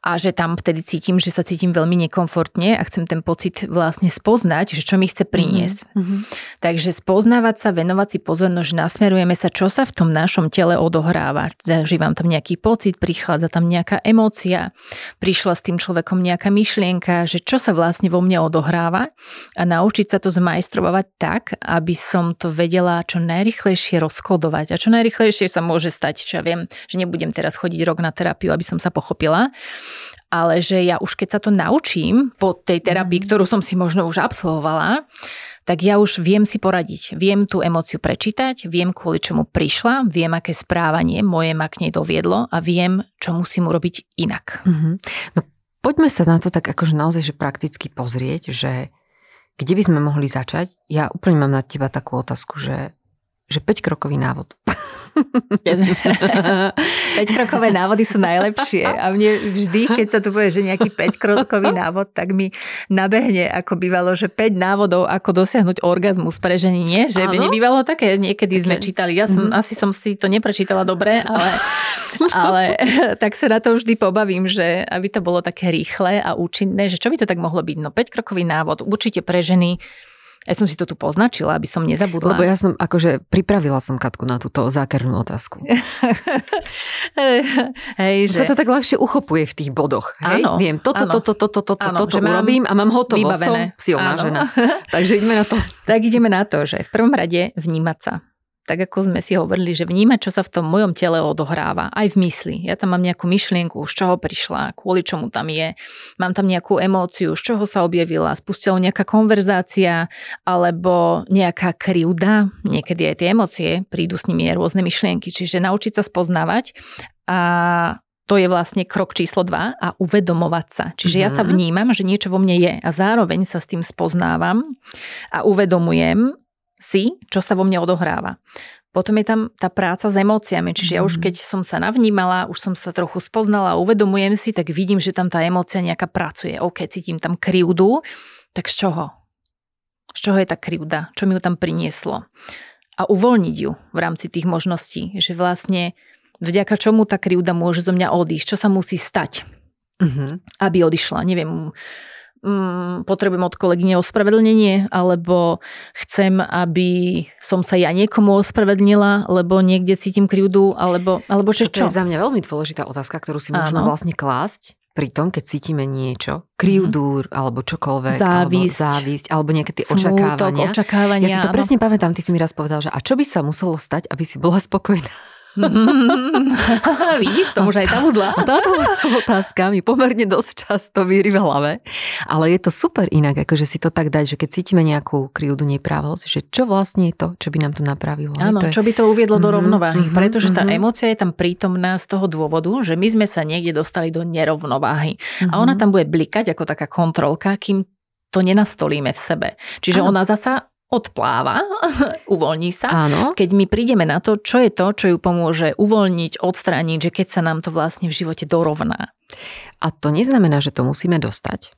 a že tam vtedy cítim, že sa cítim veľmi nekomfortne a chcem ten pocit vlastne spoznať, že čo mi chce priniesť. Mm-hmm. Takže spoznávať sa, venovať si pozornosť, že nasmerujeme sa, čo sa v tom našom tele odohráva. Zažívam tam nejaký pocit, prichádza tam nejaká emócia, prišla s tým človekom nejaká myšlienka, že čo sa vlastne vo mne odohráva a naučiť sa to zmajstrovať tak, aby som to vedela čo najrychlejšie rozkodovať. A čo najrychlejšie sa môže stať, čo ja viem, že nebudem teraz chodiť rok na terapiu, aby som sa pochopila. Ale že ja už keď sa to naučím po tej terapii, mm. ktorú som si možno už absolvovala, tak ja už viem si poradiť. Viem tú emóciu prečítať, viem kvôli čomu prišla, viem, aké správanie moje ma k nej doviedlo a viem, čo musím urobiť inak. Mm-hmm. No poďme sa na to tak akože naozaj že prakticky pozrieť, že kde by sme mohli začať? Ja úplne mám na teba takú otázku, že, že 5-krokový návod. [LAUGHS] [LAUGHS] 5-krokové návody sú najlepšie a mne vždy, keď sa tu povie, že nejaký 5-krokový návod, tak mi nabehne, ako bývalo, že 5 návodov, ako dosiahnuť orgazmus pre ženy. Nie, že by nebývalo také, niekedy také. sme čítali. Ja som, mm-hmm. asi som si to neprečítala dobre, ale, ale [LAUGHS] tak sa na to vždy pobavím, že aby to bolo také rýchle a účinné, že čo by to tak mohlo byť? No 5-krokový návod, určite pre ženy ja som si to tu poznačila, aby som nezabudla. Lebo ja som, akože pripravila som Katku na túto zákernú otázku. [LAUGHS] hej, že... Sa to tak ľahšie uchopuje v tých bodoch. Hej? Áno, Viem, toto, áno. toto, toto, toto, áno, toto urobím a mám hotovo. Vybavené. Som silná áno. žena. [LAUGHS] Takže ideme na to. Tak ideme na to, že v prvom rade vnímať sa tak ako sme si hovorili, že vnímať, čo sa v tom mojom tele odohráva, aj v mysli. Ja tam mám nejakú myšlienku, z čoho prišla, kvôli čomu tam je. Mám tam nejakú emóciu, z čoho sa objavila, spustila nejaká konverzácia alebo nejaká krivda. Niekedy aj tie emócie prídu s nimi aj rôzne myšlienky. Čiže naučiť sa spoznávať a to je vlastne krok číslo 2 a uvedomovať sa. Čiže ja sa mhm. vnímam, že niečo vo mne je a zároveň sa s tým spoznávam a uvedomujem, si, čo sa vo mne odohráva. Potom je tam tá práca s emóciami, čiže ja už mhm. keď som sa navnímala, už som sa trochu spoznala a uvedomujem si, tak vidím, že tam tá emócia nejaká pracuje. OK, cítim tam krivdu, tak z čoho? Z čoho je tá krivda? Čo mi ju tam prinieslo? A uvoľniť ju v rámci tých možností, že vlastne vďaka čomu tá krivda môže zo mňa odísť, čo sa musí stať, mm-hmm. aby odišla. Neviem, mm, potrebujem od kolegyne ospravedlnenie, alebo chcem, aby som sa ja niekomu ospravedlnila, lebo niekde cítim krivdu, alebo, alebo čo, čo? To je za mňa veľmi dôležitá otázka, ktorú si môžeme vlastne klásť pri tom, keď cítime niečo, krivdu mm. alebo čokoľvek, závisť, alebo závisť, alebo nejaké tie Smútok, očakávania. očakávania. Ja si to áno. presne pamätám, ty si mi raz povedal, že a čo by sa muselo stať, aby si bola spokojná? [LAUGHS] Vidíš, som už aj zabudla. [LAUGHS] Táto otázka mi pomerne dosť často vyrýva hlave, ale je to super inak, akože si to tak dať, že keď cítime nejakú krivdu nepravosť, že čo vlastne je to, čo by nám to napravilo. Áno, čo by to uviedlo mm-hmm, do mhm, rovnováhy, mm-hmm, pretože tá mm-hmm. emócia je tam prítomná z toho dôvodu, že my sme sa niekde dostali do nerovnováhy mm-hmm. a ona tam bude blikať ako taká kontrolka, kým to nenastolíme v sebe. Čiže ano. ona zasa odpláva, [LAUGHS] uvoľní sa. Áno. Keď my prídeme na to, čo je to, čo ju pomôže uvoľniť, odstrániť, že keď sa nám to vlastne v živote dorovná. A to neznamená, že to musíme dostať.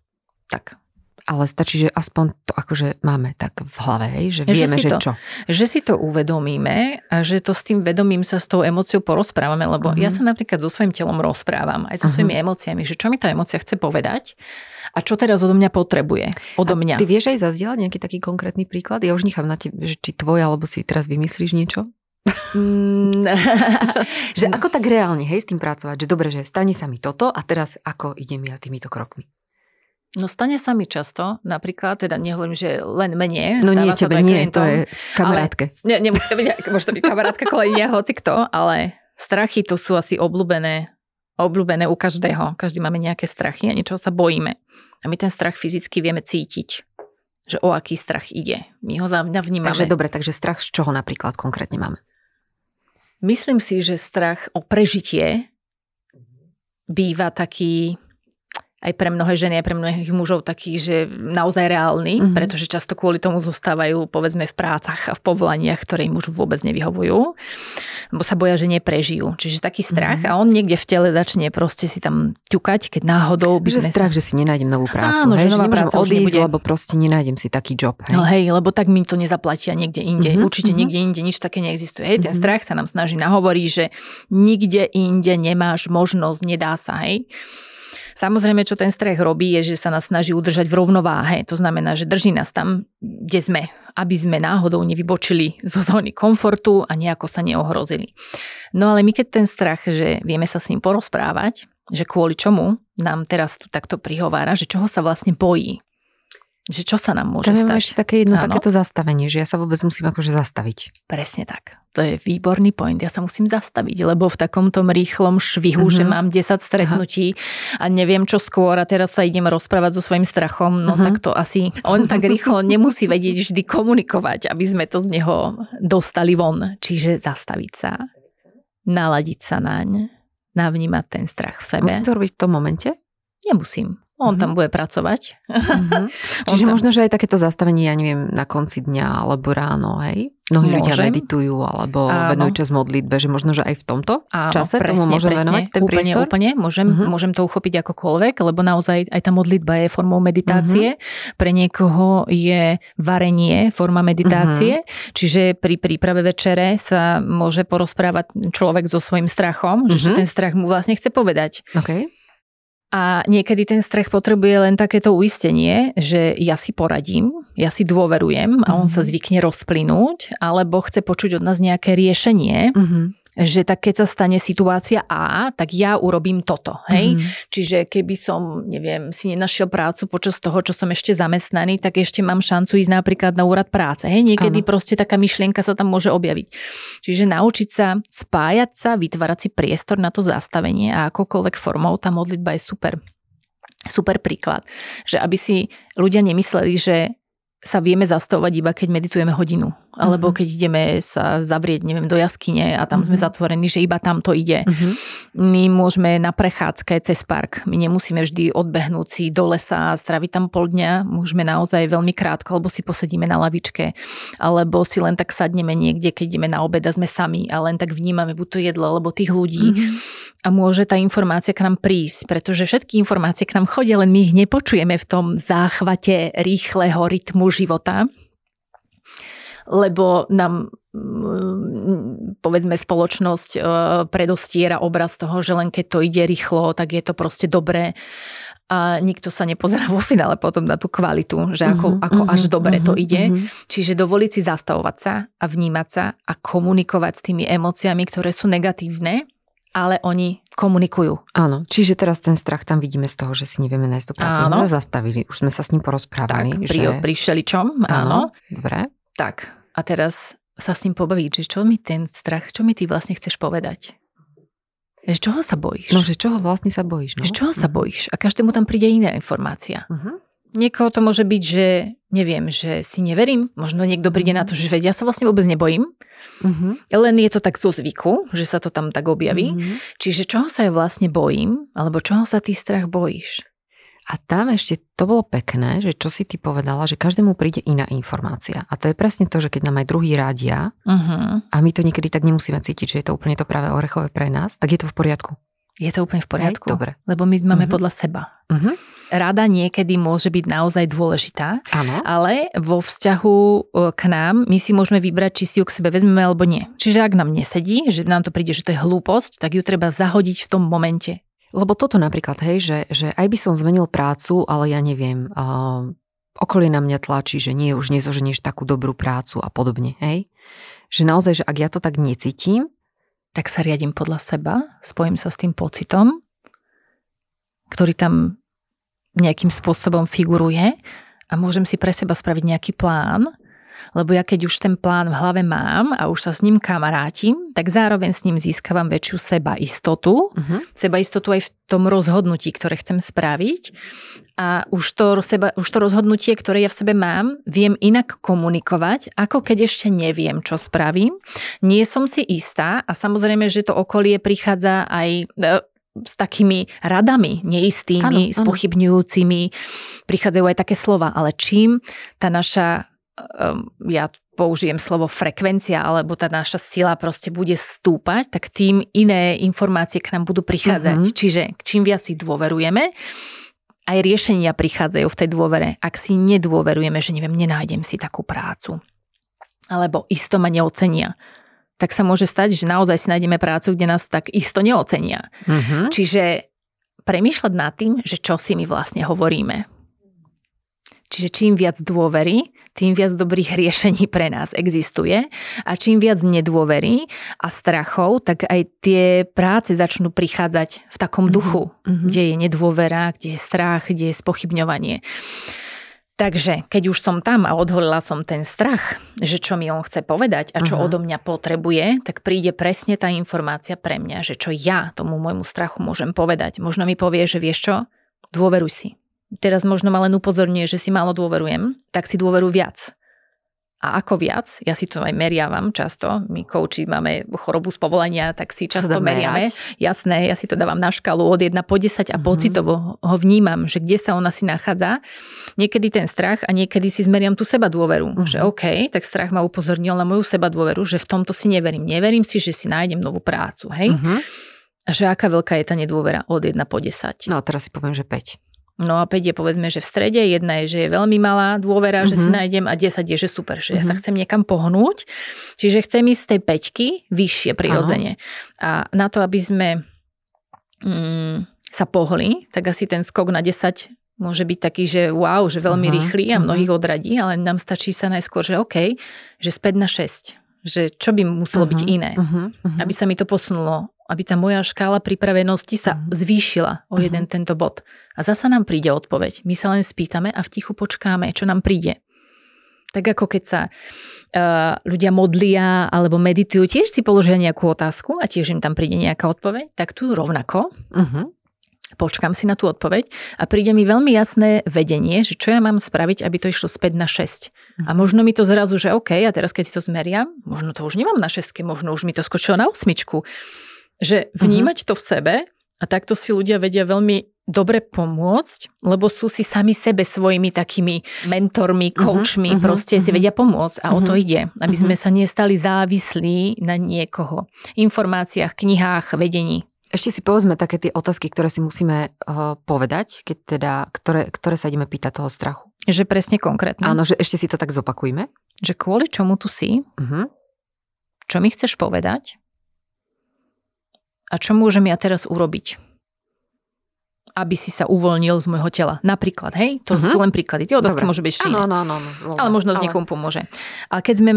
Tak ale stačí, že aspoň to akože máme tak v hlave, že vieme, že, že to, čo. Že si to uvedomíme a že to s tým vedomím sa s tou emóciou porozprávame, lebo uh-huh. ja sa napríklad so svojím telom rozprávam, aj so uh-huh. svojimi emóciami, že čo mi tá emócia chce povedať a čo teraz odo mňa potrebuje. Odo mňa. A ty vieš aj zazdieľať nejaký taký konkrétny príklad? Ja už nechám na tebe, že či tvoj, alebo si teraz vymyslíš niečo? Mm. [LAUGHS] že ako tak reálne, hej, s tým pracovať, že dobre, že stane sa mi toto a teraz ako idem ja týmito krokmi. No stane sa mi často, napríklad, teda nehovorím, že len mene. No nie, tebe nie, to je kamarátke. Ale, ne, nemusí to byť, [LAUGHS] môže to byť kamarátka, kolegyňa, hoci kto, ale strachy to sú asi obľúbené, obľúbené u každého. Každý máme nejaké strachy a niečo sa bojíme. A my ten strach fyzicky vieme cítiť že o aký strach ide. My ho vnímame. Takže dobre, takže strach z čoho napríklad konkrétne máme? Myslím si, že strach o prežitie býva taký aj pre mnohé ženy, aj pre mnohých mužov taký, že naozaj reálny, mm-hmm. pretože často kvôli tomu zostávajú povedzme v prácach a v povolaniach, ktoré im už vôbec nevyhovujú. lebo sa boja, že neprežijú. Čiže taký strach mm. a on niekde v tele začne proste si tam ťukať, keď náhodou by že sme strach, sa... že si nenájdem novú prácu. Áno, hej, že nová práca odísť, nebude... lebo proste nenájdem si taký job. Hej? No hej, lebo tak mi to nezaplatia niekde inde. Mm-hmm, Určite mm-hmm. niekde inde nič také neexistuje. Hej, ten mm-hmm. strach sa nám snaží nahovoriť, že nikde inde nemáš možnosť, nedá sa. Hej. Samozrejme, čo ten strach robí, je, že sa nás snaží udržať v rovnováhe. To znamená, že drží nás tam, kde sme, aby sme náhodou nevybočili zo zóny komfortu a nejako sa neohrozili. No ale my keď ten strach, že vieme sa s ním porozprávať, že kvôli čomu nám teraz tu takto prihovára, že čoho sa vlastne bojí. Že čo sa nám môže Tam stať? ešte také jedno Áno. takéto zastavenie, že ja sa vôbec musím akože zastaviť. Presne tak. To je výborný point. Ja sa musím zastaviť, lebo v takomto rýchlom švihu, mm-hmm. že mám 10 stretnutí a neviem čo skôr a teraz sa idem rozprávať so svojím strachom, no uh-huh. tak to asi on tak rýchlo nemusí vedieť vždy komunikovať, aby sme to z neho dostali von. Čiže zastaviť sa, naladiť sa naň, navnímať ten strach v sebe. Musím to robiť v tom momente? Nemusím. On tam mhm. bude pracovať. Mm-hmm. [LAUGHS] Čiže tam... možno, že aj takéto zastavenie, ja neviem, na konci dňa alebo ráno, hej? Mnohí môžem. ľudia meditujú alebo Áno. venujú čas modlitbe, že možno, že aj v tomto Áno, čase presne, tomu môžem presne, venovať ten úplne, priestor? Úplne, môžem, mm-hmm. môžem to uchopiť akokoľvek, lebo naozaj aj tá modlitba je formou meditácie. Mm-hmm. Pre niekoho je varenie forma meditácie, mm-hmm. čiže pri príprave večere sa môže porozprávať človek so svojím strachom, mm-hmm. že ten strach mu vlastne chce povedať. Okay. A niekedy ten strach potrebuje len takéto uistenie, že ja si poradím, ja si dôverujem a on mm-hmm. sa mhm. zvykne rozplynúť, alebo chce počuť od nás nejaké riešenie. Mm-hmm že tak keď sa stane situácia A, tak ja urobím toto. Hej? Mm-hmm. Čiže keby som, neviem, si nenašiel prácu počas toho, čo som ešte zamestnaný, tak ešte mám šancu ísť napríklad na úrad práce. Hej? Niekedy ano. proste taká myšlienka sa tam môže objaviť. Čiže naučiť sa spájať sa, vytvárať si priestor na to zastavenie a akokoľvek formou tá modlitba je super super príklad. Že aby si ľudia nemysleli, že sa vieme zastavovať iba keď meditujeme hodinu. Alebo uh-huh. keď ideme sa zavrieť, neviem, do jaskyne a tam sme mhm. zatvorení, že iba tam to ide. Uh-huh. My môžeme na prechádzke cez park. My nemusíme vždy odbehnúť si do lesa a straviť tam pol dňa. Môžeme naozaj veľmi krátko, alebo si posedíme na lavičke, alebo si len tak sadneme niekde, keď ideme na obed a sme sami a len tak vnímame buď to jedlo, alebo tých ľudí. A môže tá informácia k nám prísť, pretože všetky informácie k nám chodia, len my ich nepočujeme v tom záchvate rýchleho rytmu života lebo nám mm, povedzme spoločnosť e, predostiera obraz toho, že len keď to ide rýchlo, tak je to proste dobré a nikto sa nepozerá vo finále potom na tú kvalitu, že ako, uh-huh, ako uh-huh, až dobre uh-huh, to ide. Uh-huh. Čiže dovoliť si zastavovať sa a vnímať sa a komunikovať s tými emóciami, ktoré sú negatívne, ale oni komunikujú. Áno, čiže teraz ten strach tam vidíme z toho, že si nevieme nájsť tú prácu. Áno. Sme zastavili, už sme sa s ním porozprávali. Tak, pri, že... pri všeličom, áno. áno. Dobre. Tak, a teraz sa s ním pobaviť, že čo mi ten strach, čo mi ty vlastne chceš povedať? Že čoho sa bojíš? No, že čoho vlastne sa bojíš? No? Že čoho sa mhm. bojíš? A každému tam príde iná informácia. Uh-huh. Niekoho to môže byť, že neviem, že si neverím. Možno niekto príde na to, že vedia, ja sa vlastne vôbec nebojím. Uh-huh. Len je to tak zo zvyku, že sa to tam tak objaví. Uh-huh. Čiže čoho sa ja vlastne bojím? Alebo čoho sa ty strach bojíš? A tam ešte to bolo pekné, že čo si ty povedala, že každému príde iná informácia. A to je presne to, že keď nám aj druhý rádia uh-huh. a my to niekedy tak nemusíme cítiť, že je to úplne to práve orechové pre nás, tak je to v poriadku. Je to úplne v poriadku. Hej, dobre. Lebo my máme uh-huh. podľa seba. Uh-huh. Rada niekedy môže byť naozaj dôležitá, ano. ale vo vzťahu k nám my si môžeme vybrať, či si ju k sebe vezmeme alebo nie. Čiže ak nám nesedí, že nám to príde, že to je hlúposť, tak ju treba zahodiť v tom momente. Lebo toto napríklad, hej, že, že aj by som zmenil prácu, ale ja neviem, uh, okolie na mňa tlačí, že nie, už nezoženieš takú dobrú prácu a podobne, hej. Že naozaj, že ak ja to tak necítim, tak sa riadím podľa seba, spojím sa s tým pocitom, ktorý tam nejakým spôsobom figuruje a môžem si pre seba spraviť nejaký plán, lebo ja keď už ten plán v hlave mám a už sa s ním kamarátim, tak zároveň s ním získavam väčšiu seba istotu, uh-huh. seba istotu aj v tom rozhodnutí, ktoré chcem spraviť a už to, seba, už to rozhodnutie, ktoré ja v sebe mám, viem inak komunikovať, ako keď ešte neviem, čo spravím. Nie som si istá a samozrejme, že to okolie prichádza aj e, s takými radami neistými, ano, spochybňujúcimi. Prichádzajú aj také slova, ale čím tá naša ja použijem slovo frekvencia, alebo tá naša sila proste bude stúpať, tak tým iné informácie k nám budú prichádzať. Uh-huh. Čiže čím viac si dôverujeme, aj riešenia prichádzajú v tej dôvere. Ak si nedôverujeme, že neviem, nenájdem si takú prácu, alebo isto ma neocenia, tak sa môže stať, že naozaj si nájdeme prácu, kde nás tak isto neocenia. Uh-huh. Čiže premýšľať nad tým, že čo si my vlastne hovoríme. Čiže čím viac dôvery, tým viac dobrých riešení pre nás existuje a čím viac nedôverí a strachov, tak aj tie práce začnú prichádzať v takom mhm. duchu, mm-hmm. kde je nedôvera, kde je strach, kde je spochybňovanie. Takže keď už som tam a odholila som ten strach, že čo mi on chce povedať a čo uh-huh. odo mňa potrebuje, tak príde presne tá informácia pre mňa, že čo ja tomu môjmu strachu môžem povedať. Možno mi povie, že vieš čo, dôveruj si teraz možno ma len upozorňuje, že si málo dôverujem, tak si dôveru viac. A ako viac, ja si to aj meriavam často, my kouči máme chorobu z povolania, tak si často meriame. Jasné, ja si to dávam na škalu od 1 po 10 a mm-hmm. pocitovo ho vnímam, že kde sa ona si nachádza. Niekedy ten strach a niekedy si zmeriam tú seba dôveru. Mm-hmm. Že OK, tak strach ma upozornil na moju seba dôveru, že v tomto si neverím. Neverím si, že si nájdem novú prácu. Hej? Mm-hmm. A že aká veľká je tá nedôvera od 1 po 10. No teraz si poviem, že 5. No a 5 je povedzme, že v strede, jedna je, že je veľmi malá dôvera, mm-hmm. že si mhm. nájdem a 10 je, že super, že mm-hmm. ja sa mhm. chcem niekam pohnúť. Čiže chcem ísť z tej peťky vyššie prirodzene. A na to, aby sme mm, sa pohli, tak asi ten skok na 10 môže byť taký, že wow, že veľmi uh-huh, rýchly a mnohých uh-huh. odradí, ale nám stačí sa najskôr, že OK, že späť na 6. Že čo by muselo uh-huh, byť iné, uh-huh, uh-huh. aby sa mi to posunulo aby tá moja škála pripravenosti sa mhm. zvýšila o jeden uh-huh. tento bod. A zasa nám príde odpoveď. My sa len spýtame a v tichu počkáme, čo nám príde. Tak ako keď sa uh, ľudia modlia alebo meditujú, tiež si položia nejakú otázku a tiež im tam príde nejaká odpoveď, tak tu rovnako. Uh-huh. Počkám si na tú odpoveď a príde mi veľmi jasné vedenie, že čo ja mám spraviť, aby to išlo späť na 6. Uh-huh. A možno mi to zrazu, že OK, a teraz keď si to zmeriam, možno to už nemám na 6, možno už mi to skočilo na osmičku že vnímať uh-huh. to v sebe a takto si ľudia vedia veľmi dobre pomôcť, lebo sú si sami sebe svojimi takými mentormi, coachmi, uh-huh, proste uh-huh, si vedia pomôcť a uh-huh, o to ide, aby uh-huh. sme sa nestali závislí na niekoho. Informáciách, knihách, vedení. Ešte si povedzme také tie otázky, ktoré si musíme uh, povedať, keď teda, ktoré, ktoré sa ideme pýtať toho strachu. Že presne konkrétne. Áno, že ešte si to tak zopakujme. Že kvôli čomu tu si, uh-huh. čo mi chceš povedať, a čo môžem ja teraz urobiť? aby si sa uvoľnil z môjho tela. Napríklad, hej? To uh-huh. sú len príklady. Tie otázky môžu byť šíne. Áno, áno, áno. Ale možno ale... niekomu pomôže. A keď sme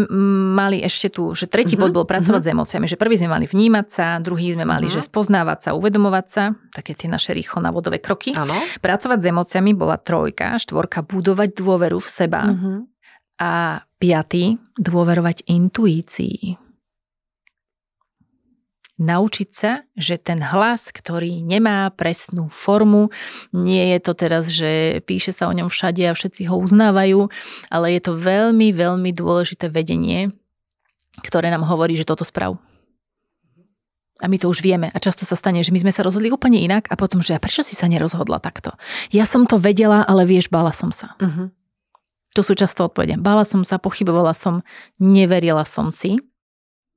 mali ešte tu, že tretí uh-huh. bod bol pracovať uh-huh. s emóciami, že prvý sme mali vnímať sa, druhý sme mali, uh-huh. že spoznávať sa, uvedomovať sa, také tie naše rýchlo navodové kroky. Áno. Pracovať s emóciami bola trojka, štvorka budovať dôveru v seba. Uh-huh. A piatý, dôverovať intuícii naučiť sa, že ten hlas, ktorý nemá presnú formu, nie je to teraz, že píše sa o ňom všade a všetci ho uznávajú, ale je to veľmi, veľmi dôležité vedenie, ktoré nám hovorí, že toto sprav. A my to už vieme. A často sa stane, že my sme sa rozhodli úplne inak a potom, že a prečo si sa nerozhodla takto? Ja som to vedela, ale vieš, bála som sa. Uh-huh. To sú často odpovede. Bála som sa, pochybovala som, neverila som si.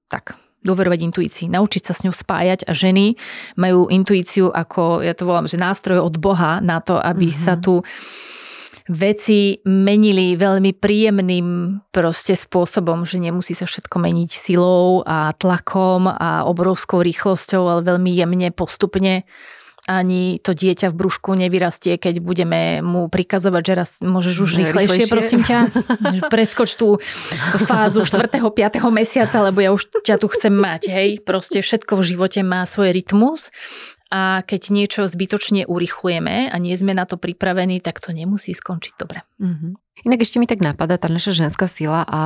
Tak, dôverovať intuícii, naučiť sa s ňou spájať a ženy majú intuíciu ako, ja to volám, že nástroj od Boha na to, aby mm-hmm. sa tu veci menili veľmi príjemným proste spôsobom, že nemusí sa všetko meniť silou a tlakom a obrovskou rýchlosťou, ale veľmi jemne, postupne ani to dieťa v brúšku nevyrastie, keď budeme mu prikazovať, že raz môžeš už rýchlejšie, rýchlejšie. prosím ťa. [LAUGHS] Preskoč tú fázu 4. 5. mesiaca, lebo ja už ťa tu chcem mať. Hej, proste všetko v živote má svoj rytmus a keď niečo zbytočne urychlujeme a nie sme na to pripravení, tak to nemusí skončiť dobre. Mm-hmm. Inak ešte mi tak napadá tá naša ženská sila a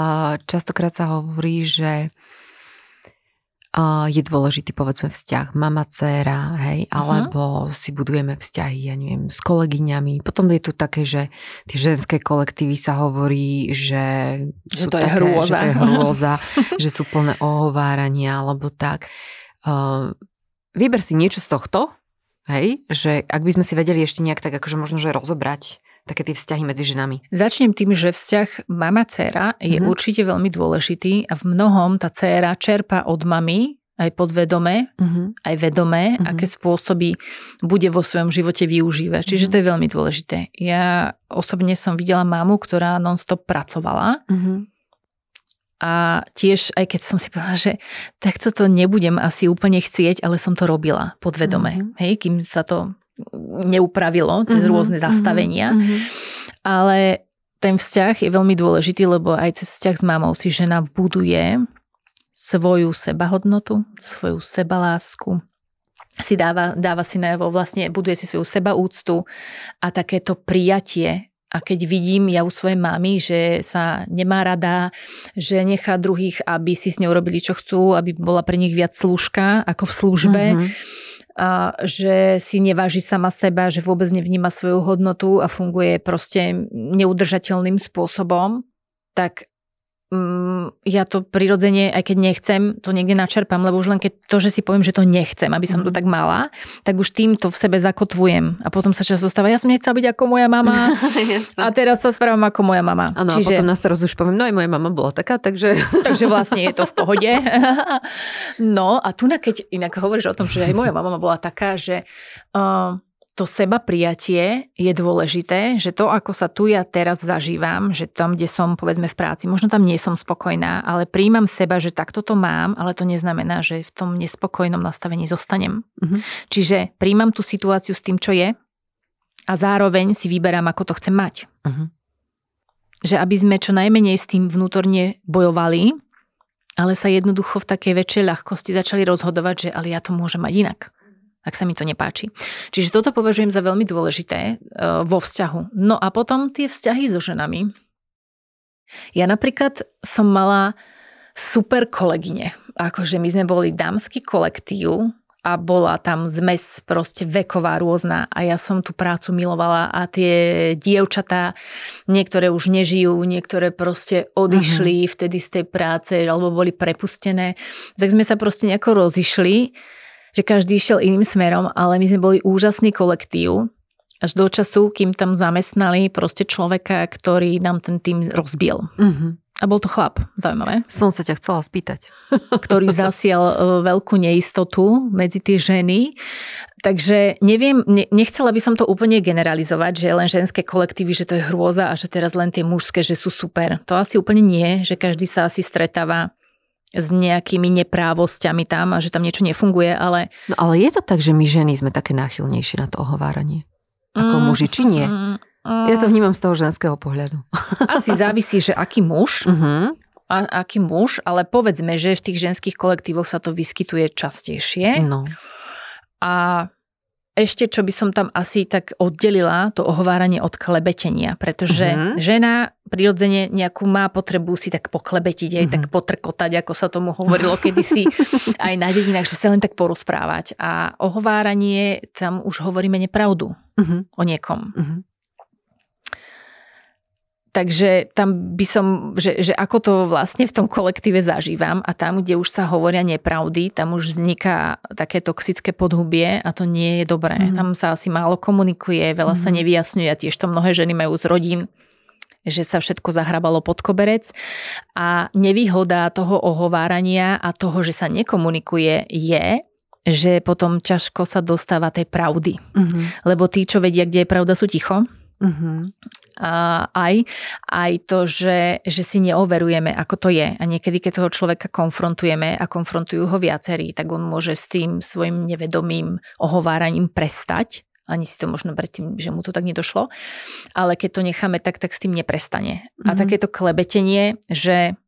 častokrát sa hovorí, že je dôležitý povedzme vzťah mama, dcéra, hej, uh-huh. alebo si budujeme vzťahy, ja neviem, s kolegyňami. Potom je tu také, že tie ženské kolektívy sa hovorí, že, že to, také, je hrôza. že to je hrôza, [LAUGHS] že sú plné ohovárania, alebo tak. Uh, vyber si niečo z tohto, hej, že ak by sme si vedeli ešte nejak tak akože možno, že rozobrať také tie vzťahy medzi ženami? Začnem tým, že vzťah mama-cera je mm-hmm. určite veľmi dôležitý a v mnohom tá dcéra čerpa od mamy aj podvedome, mm-hmm. aj vedomé, mm-hmm. aké spôsoby bude vo svojom živote využívať. Čiže mm-hmm. to je veľmi dôležité. Ja osobne som videla mamu, ktorá nonstop pracovala mm-hmm. a tiež, aj keď som si povedala, že takto to nebudem asi úplne chcieť, ale som to robila podvedome. Mm-hmm. Hej, kým sa to neupravilo cez mm-hmm. rôzne zastavenia. Mm-hmm. Ale ten vzťah je veľmi dôležitý, lebo aj cez vzťah s mamou si žena buduje svoju sebahodnotu, svoju sebalásku, si dáva, dáva si najavo, vlastne buduje si svoju sebaúctu a takéto prijatie a keď vidím ja u svojej mamy, že sa nemá rada, že nechá druhých, aby si s ňou robili, čo chcú, aby bola pre nich viac služka ako v službe, mm-hmm že si neváži sama seba, že vôbec nevníma svoju hodnotu a funguje proste neudržateľným spôsobom, tak Mm, ja to prirodzene, aj keď nechcem, to niekde načerpám, lebo už len keď to, že si poviem, že to nechcem, aby som mm. to mhm. tak mala, tak už týmto v sebe zakotvujem. A potom sa často stáva, ja som nechcela byť ako moja mama [LAUGHS] a teraz sa správam ako moja mama. Áno, Čiže... a potom na starosť už poviem, no aj moja mama bola taká, takže... [LAUGHS] [LAUGHS] takže vlastne je to v pohode. no a tu, keď inak hovoríš o tom, že aj moja mama bola taká, že uh, to seba prijatie je dôležité, že to, ako sa tu ja teraz zažívam, že tam, kde som povedzme v práci, možno tam nie som spokojná, ale príjmam seba, že takto to mám, ale to neznamená, že v tom nespokojnom nastavení zostanem. Uh-huh. Čiže príjmam tú situáciu s tým, čo je a zároveň si vyberám, ako to chcem mať. Uh-huh. Že aby sme čo najmenej s tým vnútorne bojovali, ale sa jednoducho v takej väčšej ľahkosti začali rozhodovať, že ale ja to môžem mať inak ak sa mi to nepáči. Čiže toto považujem za veľmi dôležité e, vo vzťahu. No a potom tie vzťahy so ženami. Ja napríklad som mala super kolegyne. Akože my sme boli dámsky kolektív a bola tam zmes proste veková rôzna a ja som tú prácu milovala a tie dievčatá, niektoré už nežijú, niektoré proste odišli uh-huh. vtedy z tej práce alebo boli prepustené. Tak sme sa proste nejako rozišli že každý išiel iným smerom, ale my sme boli úžasný kolektív až do času, kým tam zamestnali proste človeka, ktorý nám ten tým rozbil. Mm-hmm. A bol to chlap, zaujímavé. Som sa ťa chcela spýtať. [LAUGHS] Ktorý zasiel e, veľkú neistotu medzi tie ženy. Takže neviem, nechcela by som to úplne generalizovať, že len ženské kolektívy, že to je hrôza a že teraz len tie mužské, že sú super. To asi úplne nie, že každý sa asi stretáva s nejakými neprávosťami tam a že tam niečo nefunguje, ale... No ale je to tak, že my ženy sme také náchylnejšie na to ohováranie? Ako mm, muži, či nie? Mm, mm. Ja to vnímam z toho ženského pohľadu. [LAUGHS] Asi závisí, že aký muž, uh-huh. a, aký muž, ale povedzme, že v tých ženských kolektívoch sa to vyskytuje častejšie. No. A ešte, čo by som tam asi tak oddelila, to ohováranie od klebetenia, pretože uh-huh. žena prirodzene nejakú má potrebu si tak poklebetiť, aj uh-huh. tak potrkotať, ako sa tomu hovorilo kedysi [LAUGHS] aj na dedinách, že sa len tak porozprávať. A ohováranie, tam už hovoríme nepravdu uh-huh. o niekom. Uh-huh. Takže tam by som, že, že ako to vlastne v tom kolektíve zažívam a tam, kde už sa hovoria nepravdy, tam už vzniká také toxické podhubie a to nie je dobré. Mm. Tam sa asi málo komunikuje, veľa mm. sa mhm. nevyjasňuje a tiež to mnohé ženy majú z rodín že sa všetko zahrabalo pod koberec a nevýhoda toho ohovárania a toho, že sa nekomunikuje je, že potom ťažko sa dostáva tej pravdy. Mm-hmm. Lebo tí, čo vedia, kde je pravda, sú ticho Uh-huh. A aj, aj to, že, že si neoverujeme, ako to je. A niekedy, keď toho človeka konfrontujeme a konfrontujú ho viacerí, tak on môže s tým svojim nevedomým ohováraním prestať. Ani si to možno predtým, že mu to tak nedošlo. Ale keď to necháme tak, tak s tým neprestane. Uh-huh. A mhm. takéto klebetenie, že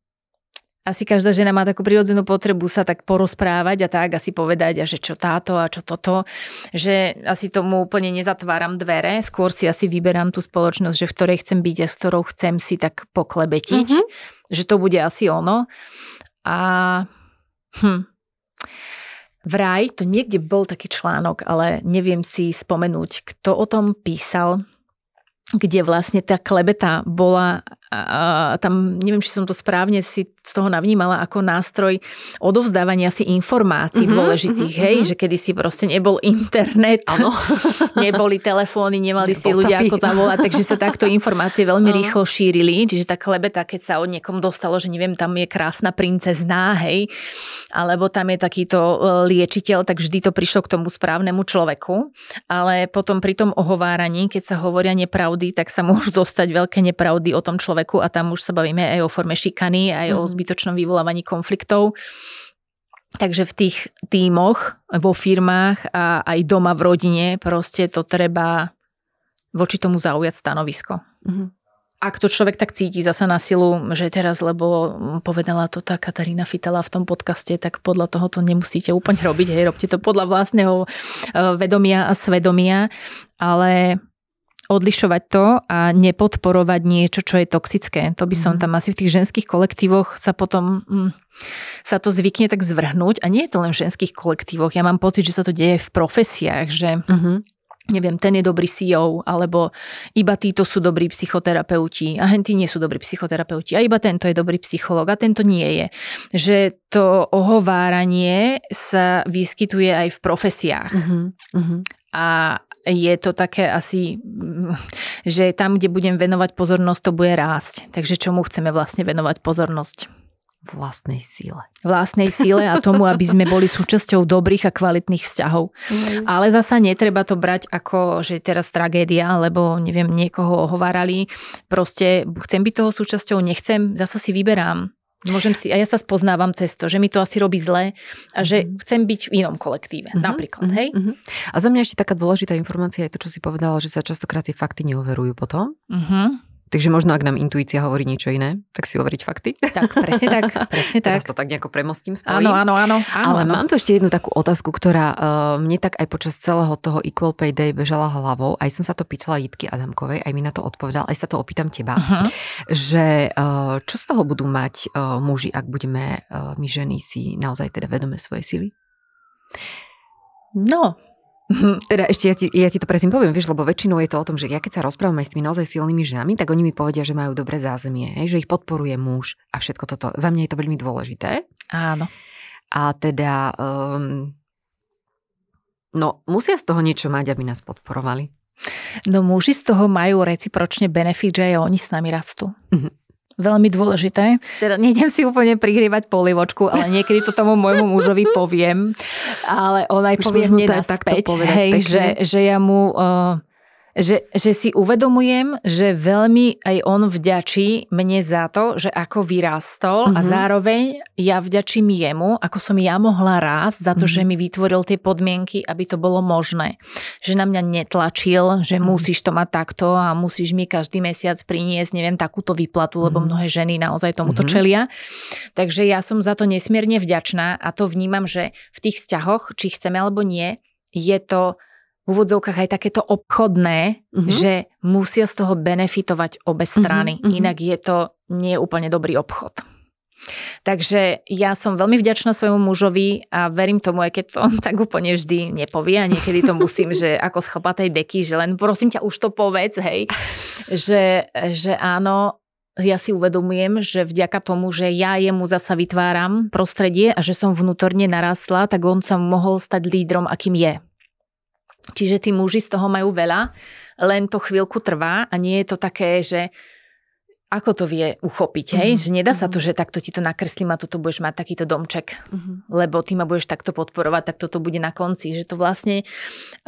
asi každá žena má takú prirodzenú potrebu sa tak porozprávať a tak asi povedať, a že čo táto a čo toto, že asi tomu úplne nezatváram dvere, skôr si asi vyberám tú spoločnosť, že v ktorej chcem byť a s ktorou chcem si tak poklebetiť, mm-hmm. že to bude asi ono. A hm, vraj, to niekde bol taký článok, ale neviem si spomenúť, kto o tom písal, kde vlastne tá klebeta bola a tam, neviem, či som to správne si z toho navnímala ako nástroj odovzdávania si informácií mm-hmm, dôležitých, mm-hmm. hej, mhm. že kedy si proste nebol internet, ano. [LAUGHS] neboli telefóny, nemali Nebol si ľudia ako zavolať, takže sa takto [LAUGHS] informácie veľmi ano. rýchlo šírili, čiže tá klebeta, keď sa od niekom dostalo, že neviem, tam je krásna princezná, hej, alebo tam je takýto e, liečiteľ, tak vždy to prišlo k tomu správnemu človeku, ale potom pri tom ohováraní, keď sa hovoria nepravdy, tak sa môžu dostať veľké nepravdy o tom človeku človeku a tam už sa bavíme aj o forme šikany, aj mm. o mhm. zbytočnom vyvolávaní konfliktov. Takže v tých tímoch, vo firmách a aj doma v rodine proste to treba voči tomu zaujať stanovisko. Mm-hmm. Ak to človek tak cíti zasa na silu, že teraz, lebo povedala to tá Katarína Fitela v tom podcaste, tak podľa toho to nemusíte úplne robiť, hej, robte to podľa vlastného e, vedomia a svedomia, ale odlišovať to a nepodporovať niečo, čo je toxické. To by som mm. tam asi v tých ženských kolektívoch sa potom mm, sa to zvykne tak zvrhnúť a nie je to len v ženských kolektívoch. Ja mám pocit, že sa to deje v profesiách, že mm-hmm neviem, ten je dobrý CEO, alebo iba títo sú dobrí psychoterapeuti a hentí nie sú dobrí psychoterapeuti a iba tento je dobrý psychológ a tento nie je. Že to ohováranie sa vyskytuje aj v profesiách. Uh-huh. A je to také asi, že tam, kde budem venovať pozornosť, to bude rásť. Takže čomu chceme vlastne venovať pozornosť? Vlastnej síle. Vlastnej síle a tomu, aby sme boli súčasťou dobrých a kvalitných vzťahov. Mm. Ale zasa netreba to brať ako, že teraz tragédia, lebo neviem, niekoho ohovárali. Proste chcem byť toho súčasťou, nechcem, zasa si vyberám. Môžem si, a ja sa spoznávam cez to, že mi to asi robí zle a že mm-hmm. chcem byť v inom kolektíve, mm-hmm. napríklad, hej? Mm-hmm. A za mňa ešte taká dôležitá informácia je to, čo si povedala, že sa častokrát tie fakty neoverujú potom. Mm-hmm. Takže možno, ak nám intuícia hovorí niečo iné, tak si overiť fakty. Tak, presne tak, [LAUGHS] presne tak. Teraz to tak nejako premostím spojím. Áno, áno, áno. Ale áno. mám tu ešte jednu takú otázku, ktorá uh, mne tak aj počas celého toho Equal Pay Day bežala hlavou. Aj som sa to pýtala Jitky Adamkovej, aj mi na to odpovedal, aj sa to opýtam teba. Uh-huh. Že uh, čo z toho budú mať uh, muži, ak budeme uh, my ženy si naozaj teda vedome svoje sily? No, teda ešte ja ti, ja ti to predtým poviem, vieš, lebo väčšinou je to o tom, že ja keď sa rozprávam aj s tými naozaj silnými ženami, tak oni mi povedia, že majú dobré zázemie, hej, že ich podporuje muž a všetko toto. Za mňa je to veľmi dôležité. Áno. A teda, um, no musia z toho niečo mať, aby nás podporovali. No muži z toho majú recipročne benefit, že aj oni s nami rastú. Mm-hmm veľmi dôležité. Teda nejdem si úplne prigrievať polivočku, ale niekedy to tomu môjmu mužovi poviem, ale on aj povie mne naspäť, hej, že, že ja mu... Uh, že, že si uvedomujem, že veľmi aj on vďačí mne za to, že ako vyrástol mm-hmm. a mhm. zároveň ja vďačím jemu, ako som ja mohla rásť za to, mm-hmm. že mi vytvoril tie podmienky, aby to bolo možné. Že na mňa netlačil, že mm-hmm. musíš to mať takto a musíš mi každý mesiac priniesť, neviem, takúto výplatu, lebo mm-hmm. mnohé ženy naozaj tomuto mm-hmm. čelia. Takže ja som za to nesmierne vďačná a to vnímam, že v tých vzťahoch, či chceme alebo nie, je to úvodzovkách aj takéto obchodné, uh-huh. že musia z toho benefitovať obe mhm, strany. Uh-huh. Inak je to nie úplne dobrý obchod. Takže ja som veľmi vďačná svojmu mužovi a verím tomu, aj keď to on [LAUGHS] tak úplne vždy nepovie a niekedy to musím, že ako z chlpatej deky, že len prosím ťa už to povedz, hej, že, že áno, ja si uvedomujem, že vďaka tomu, že ja jemu zasa vytváram prostredie a že som vnútorne narastla, tak on sa mohol stať lídrom, akým je. Čiže tí muži z toho majú veľa, len to chvíľku trvá a nie je to také, že ako to vie uchopiť, hej? Mm-hmm. Že nedá sa to, mhm. že takto ti to nakreslím a toto budeš mať takýto domček, mm-hmm. lebo ty ma budeš takto podporovať, tak toto bude na konci. Že to vlastne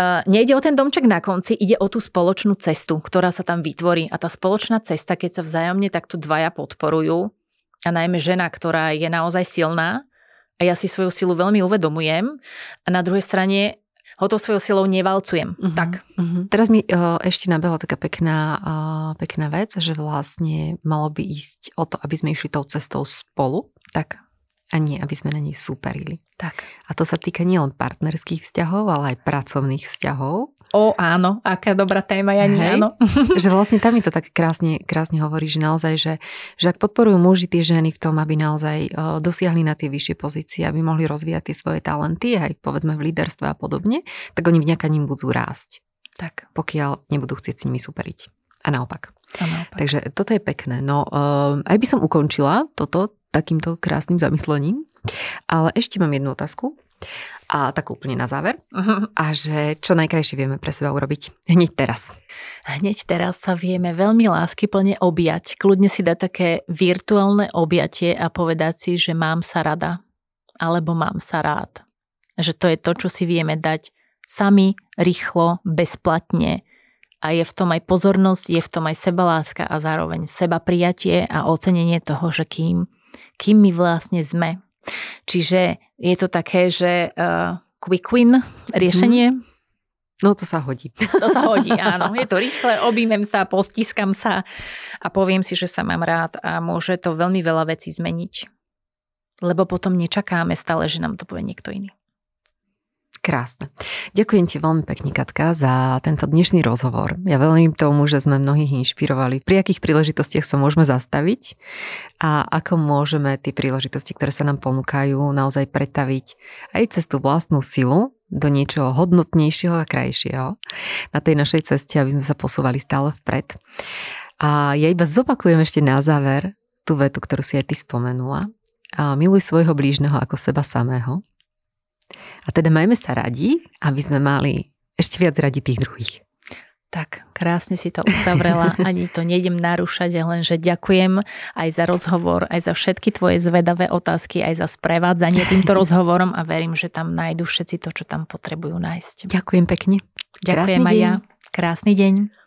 uh, nejde o ten domček na konci, ide o tú spoločnú cestu, ktorá sa tam vytvorí. A tá spoločná cesta, keď sa vzájomne takto dvaja podporujú, a najmä žena, ktorá je naozaj silná, a ja si svoju silu veľmi uvedomujem, a na druhej strane ho to svojou silou nevalcujem. Uh-huh. Tak. Uh-huh. Teraz mi uh, ešte nabehla taká pekná, uh, pekná vec, že vlastne malo by ísť o to, aby sme išli tou cestou spolu. Tak. A nie, aby sme na nej súperili. Tak. A to sa týka nielen partnerských vzťahov, ale aj pracovných vzťahov. O áno, aká dobrá téma, ja nie, áno. [LAUGHS] že vlastne tam mi to tak krásne, krásne hovorí, že naozaj, že, že ak podporujú muži tie ženy v tom, aby naozaj uh, dosiahli na tie vyššie pozície, aby mohli rozvíjať tie svoje talenty, aj povedzme v líderstve a podobne, tak oni vďaka ním budú rásť. Tak. Pokiaľ nebudú chcieť s nimi superiť. a naopak. A naopak. Takže toto je pekné. No, uh, aj by som ukončila toto takýmto krásnym zamyslením, ale ešte mám jednu otázku a tak úplne na záver. Uh-huh. A že čo najkrajšie vieme pre seba urobiť hneď teraz. Hneď teraz sa vieme veľmi láskyplne objať. Kľudne si dať také virtuálne objatie a povedať si, že mám sa rada. Alebo mám sa rád. Že to je to, čo si vieme dať sami, rýchlo, bezplatne a je v tom aj pozornosť, je v tom aj sebaláska a zároveň seba prijatie a ocenenie toho, že kým, kým my vlastne sme. Čiže je to také, že uh, quick win riešenie. Mm. No to sa hodí. To sa hodí, [LAUGHS] áno. Je to rýchle, objímem sa, postiskam sa a poviem si, že sa mám rád a môže to veľmi veľa vecí zmeniť. Lebo potom nečakáme stále, že nám to povie niekto iný. Krásne. Ďakujem ti veľmi pekne, Katka, za tento dnešný rozhovor. Ja veľmi tomu, že sme mnohých inšpirovali, pri akých príležitostiach sa môžeme zastaviť a ako môžeme tie príležitosti, ktoré sa nám ponúkajú, naozaj pretaviť aj cez tú vlastnú silu do niečoho hodnotnejšieho a krajšieho na tej našej ceste, aby sme sa posúvali stále vpred. A ja iba zopakujem ešte na záver tú vetu, ktorú si aj ty spomenula. A miluj svojho blížneho ako seba samého a teda majme sa radi, aby sme mali ešte viac radi tých druhých. Tak, krásne si to uzavrela, [LAUGHS] ani to nejdem narúšať, lenže ďakujem aj za rozhovor, aj za všetky tvoje zvedavé otázky, aj za sprevádzanie týmto [LAUGHS] rozhovorom a verím, že tam nájdu všetci to, čo tam potrebujú nájsť. Ďakujem pekne. Ďakujem Krásny aj deň. ja. Krásny deň.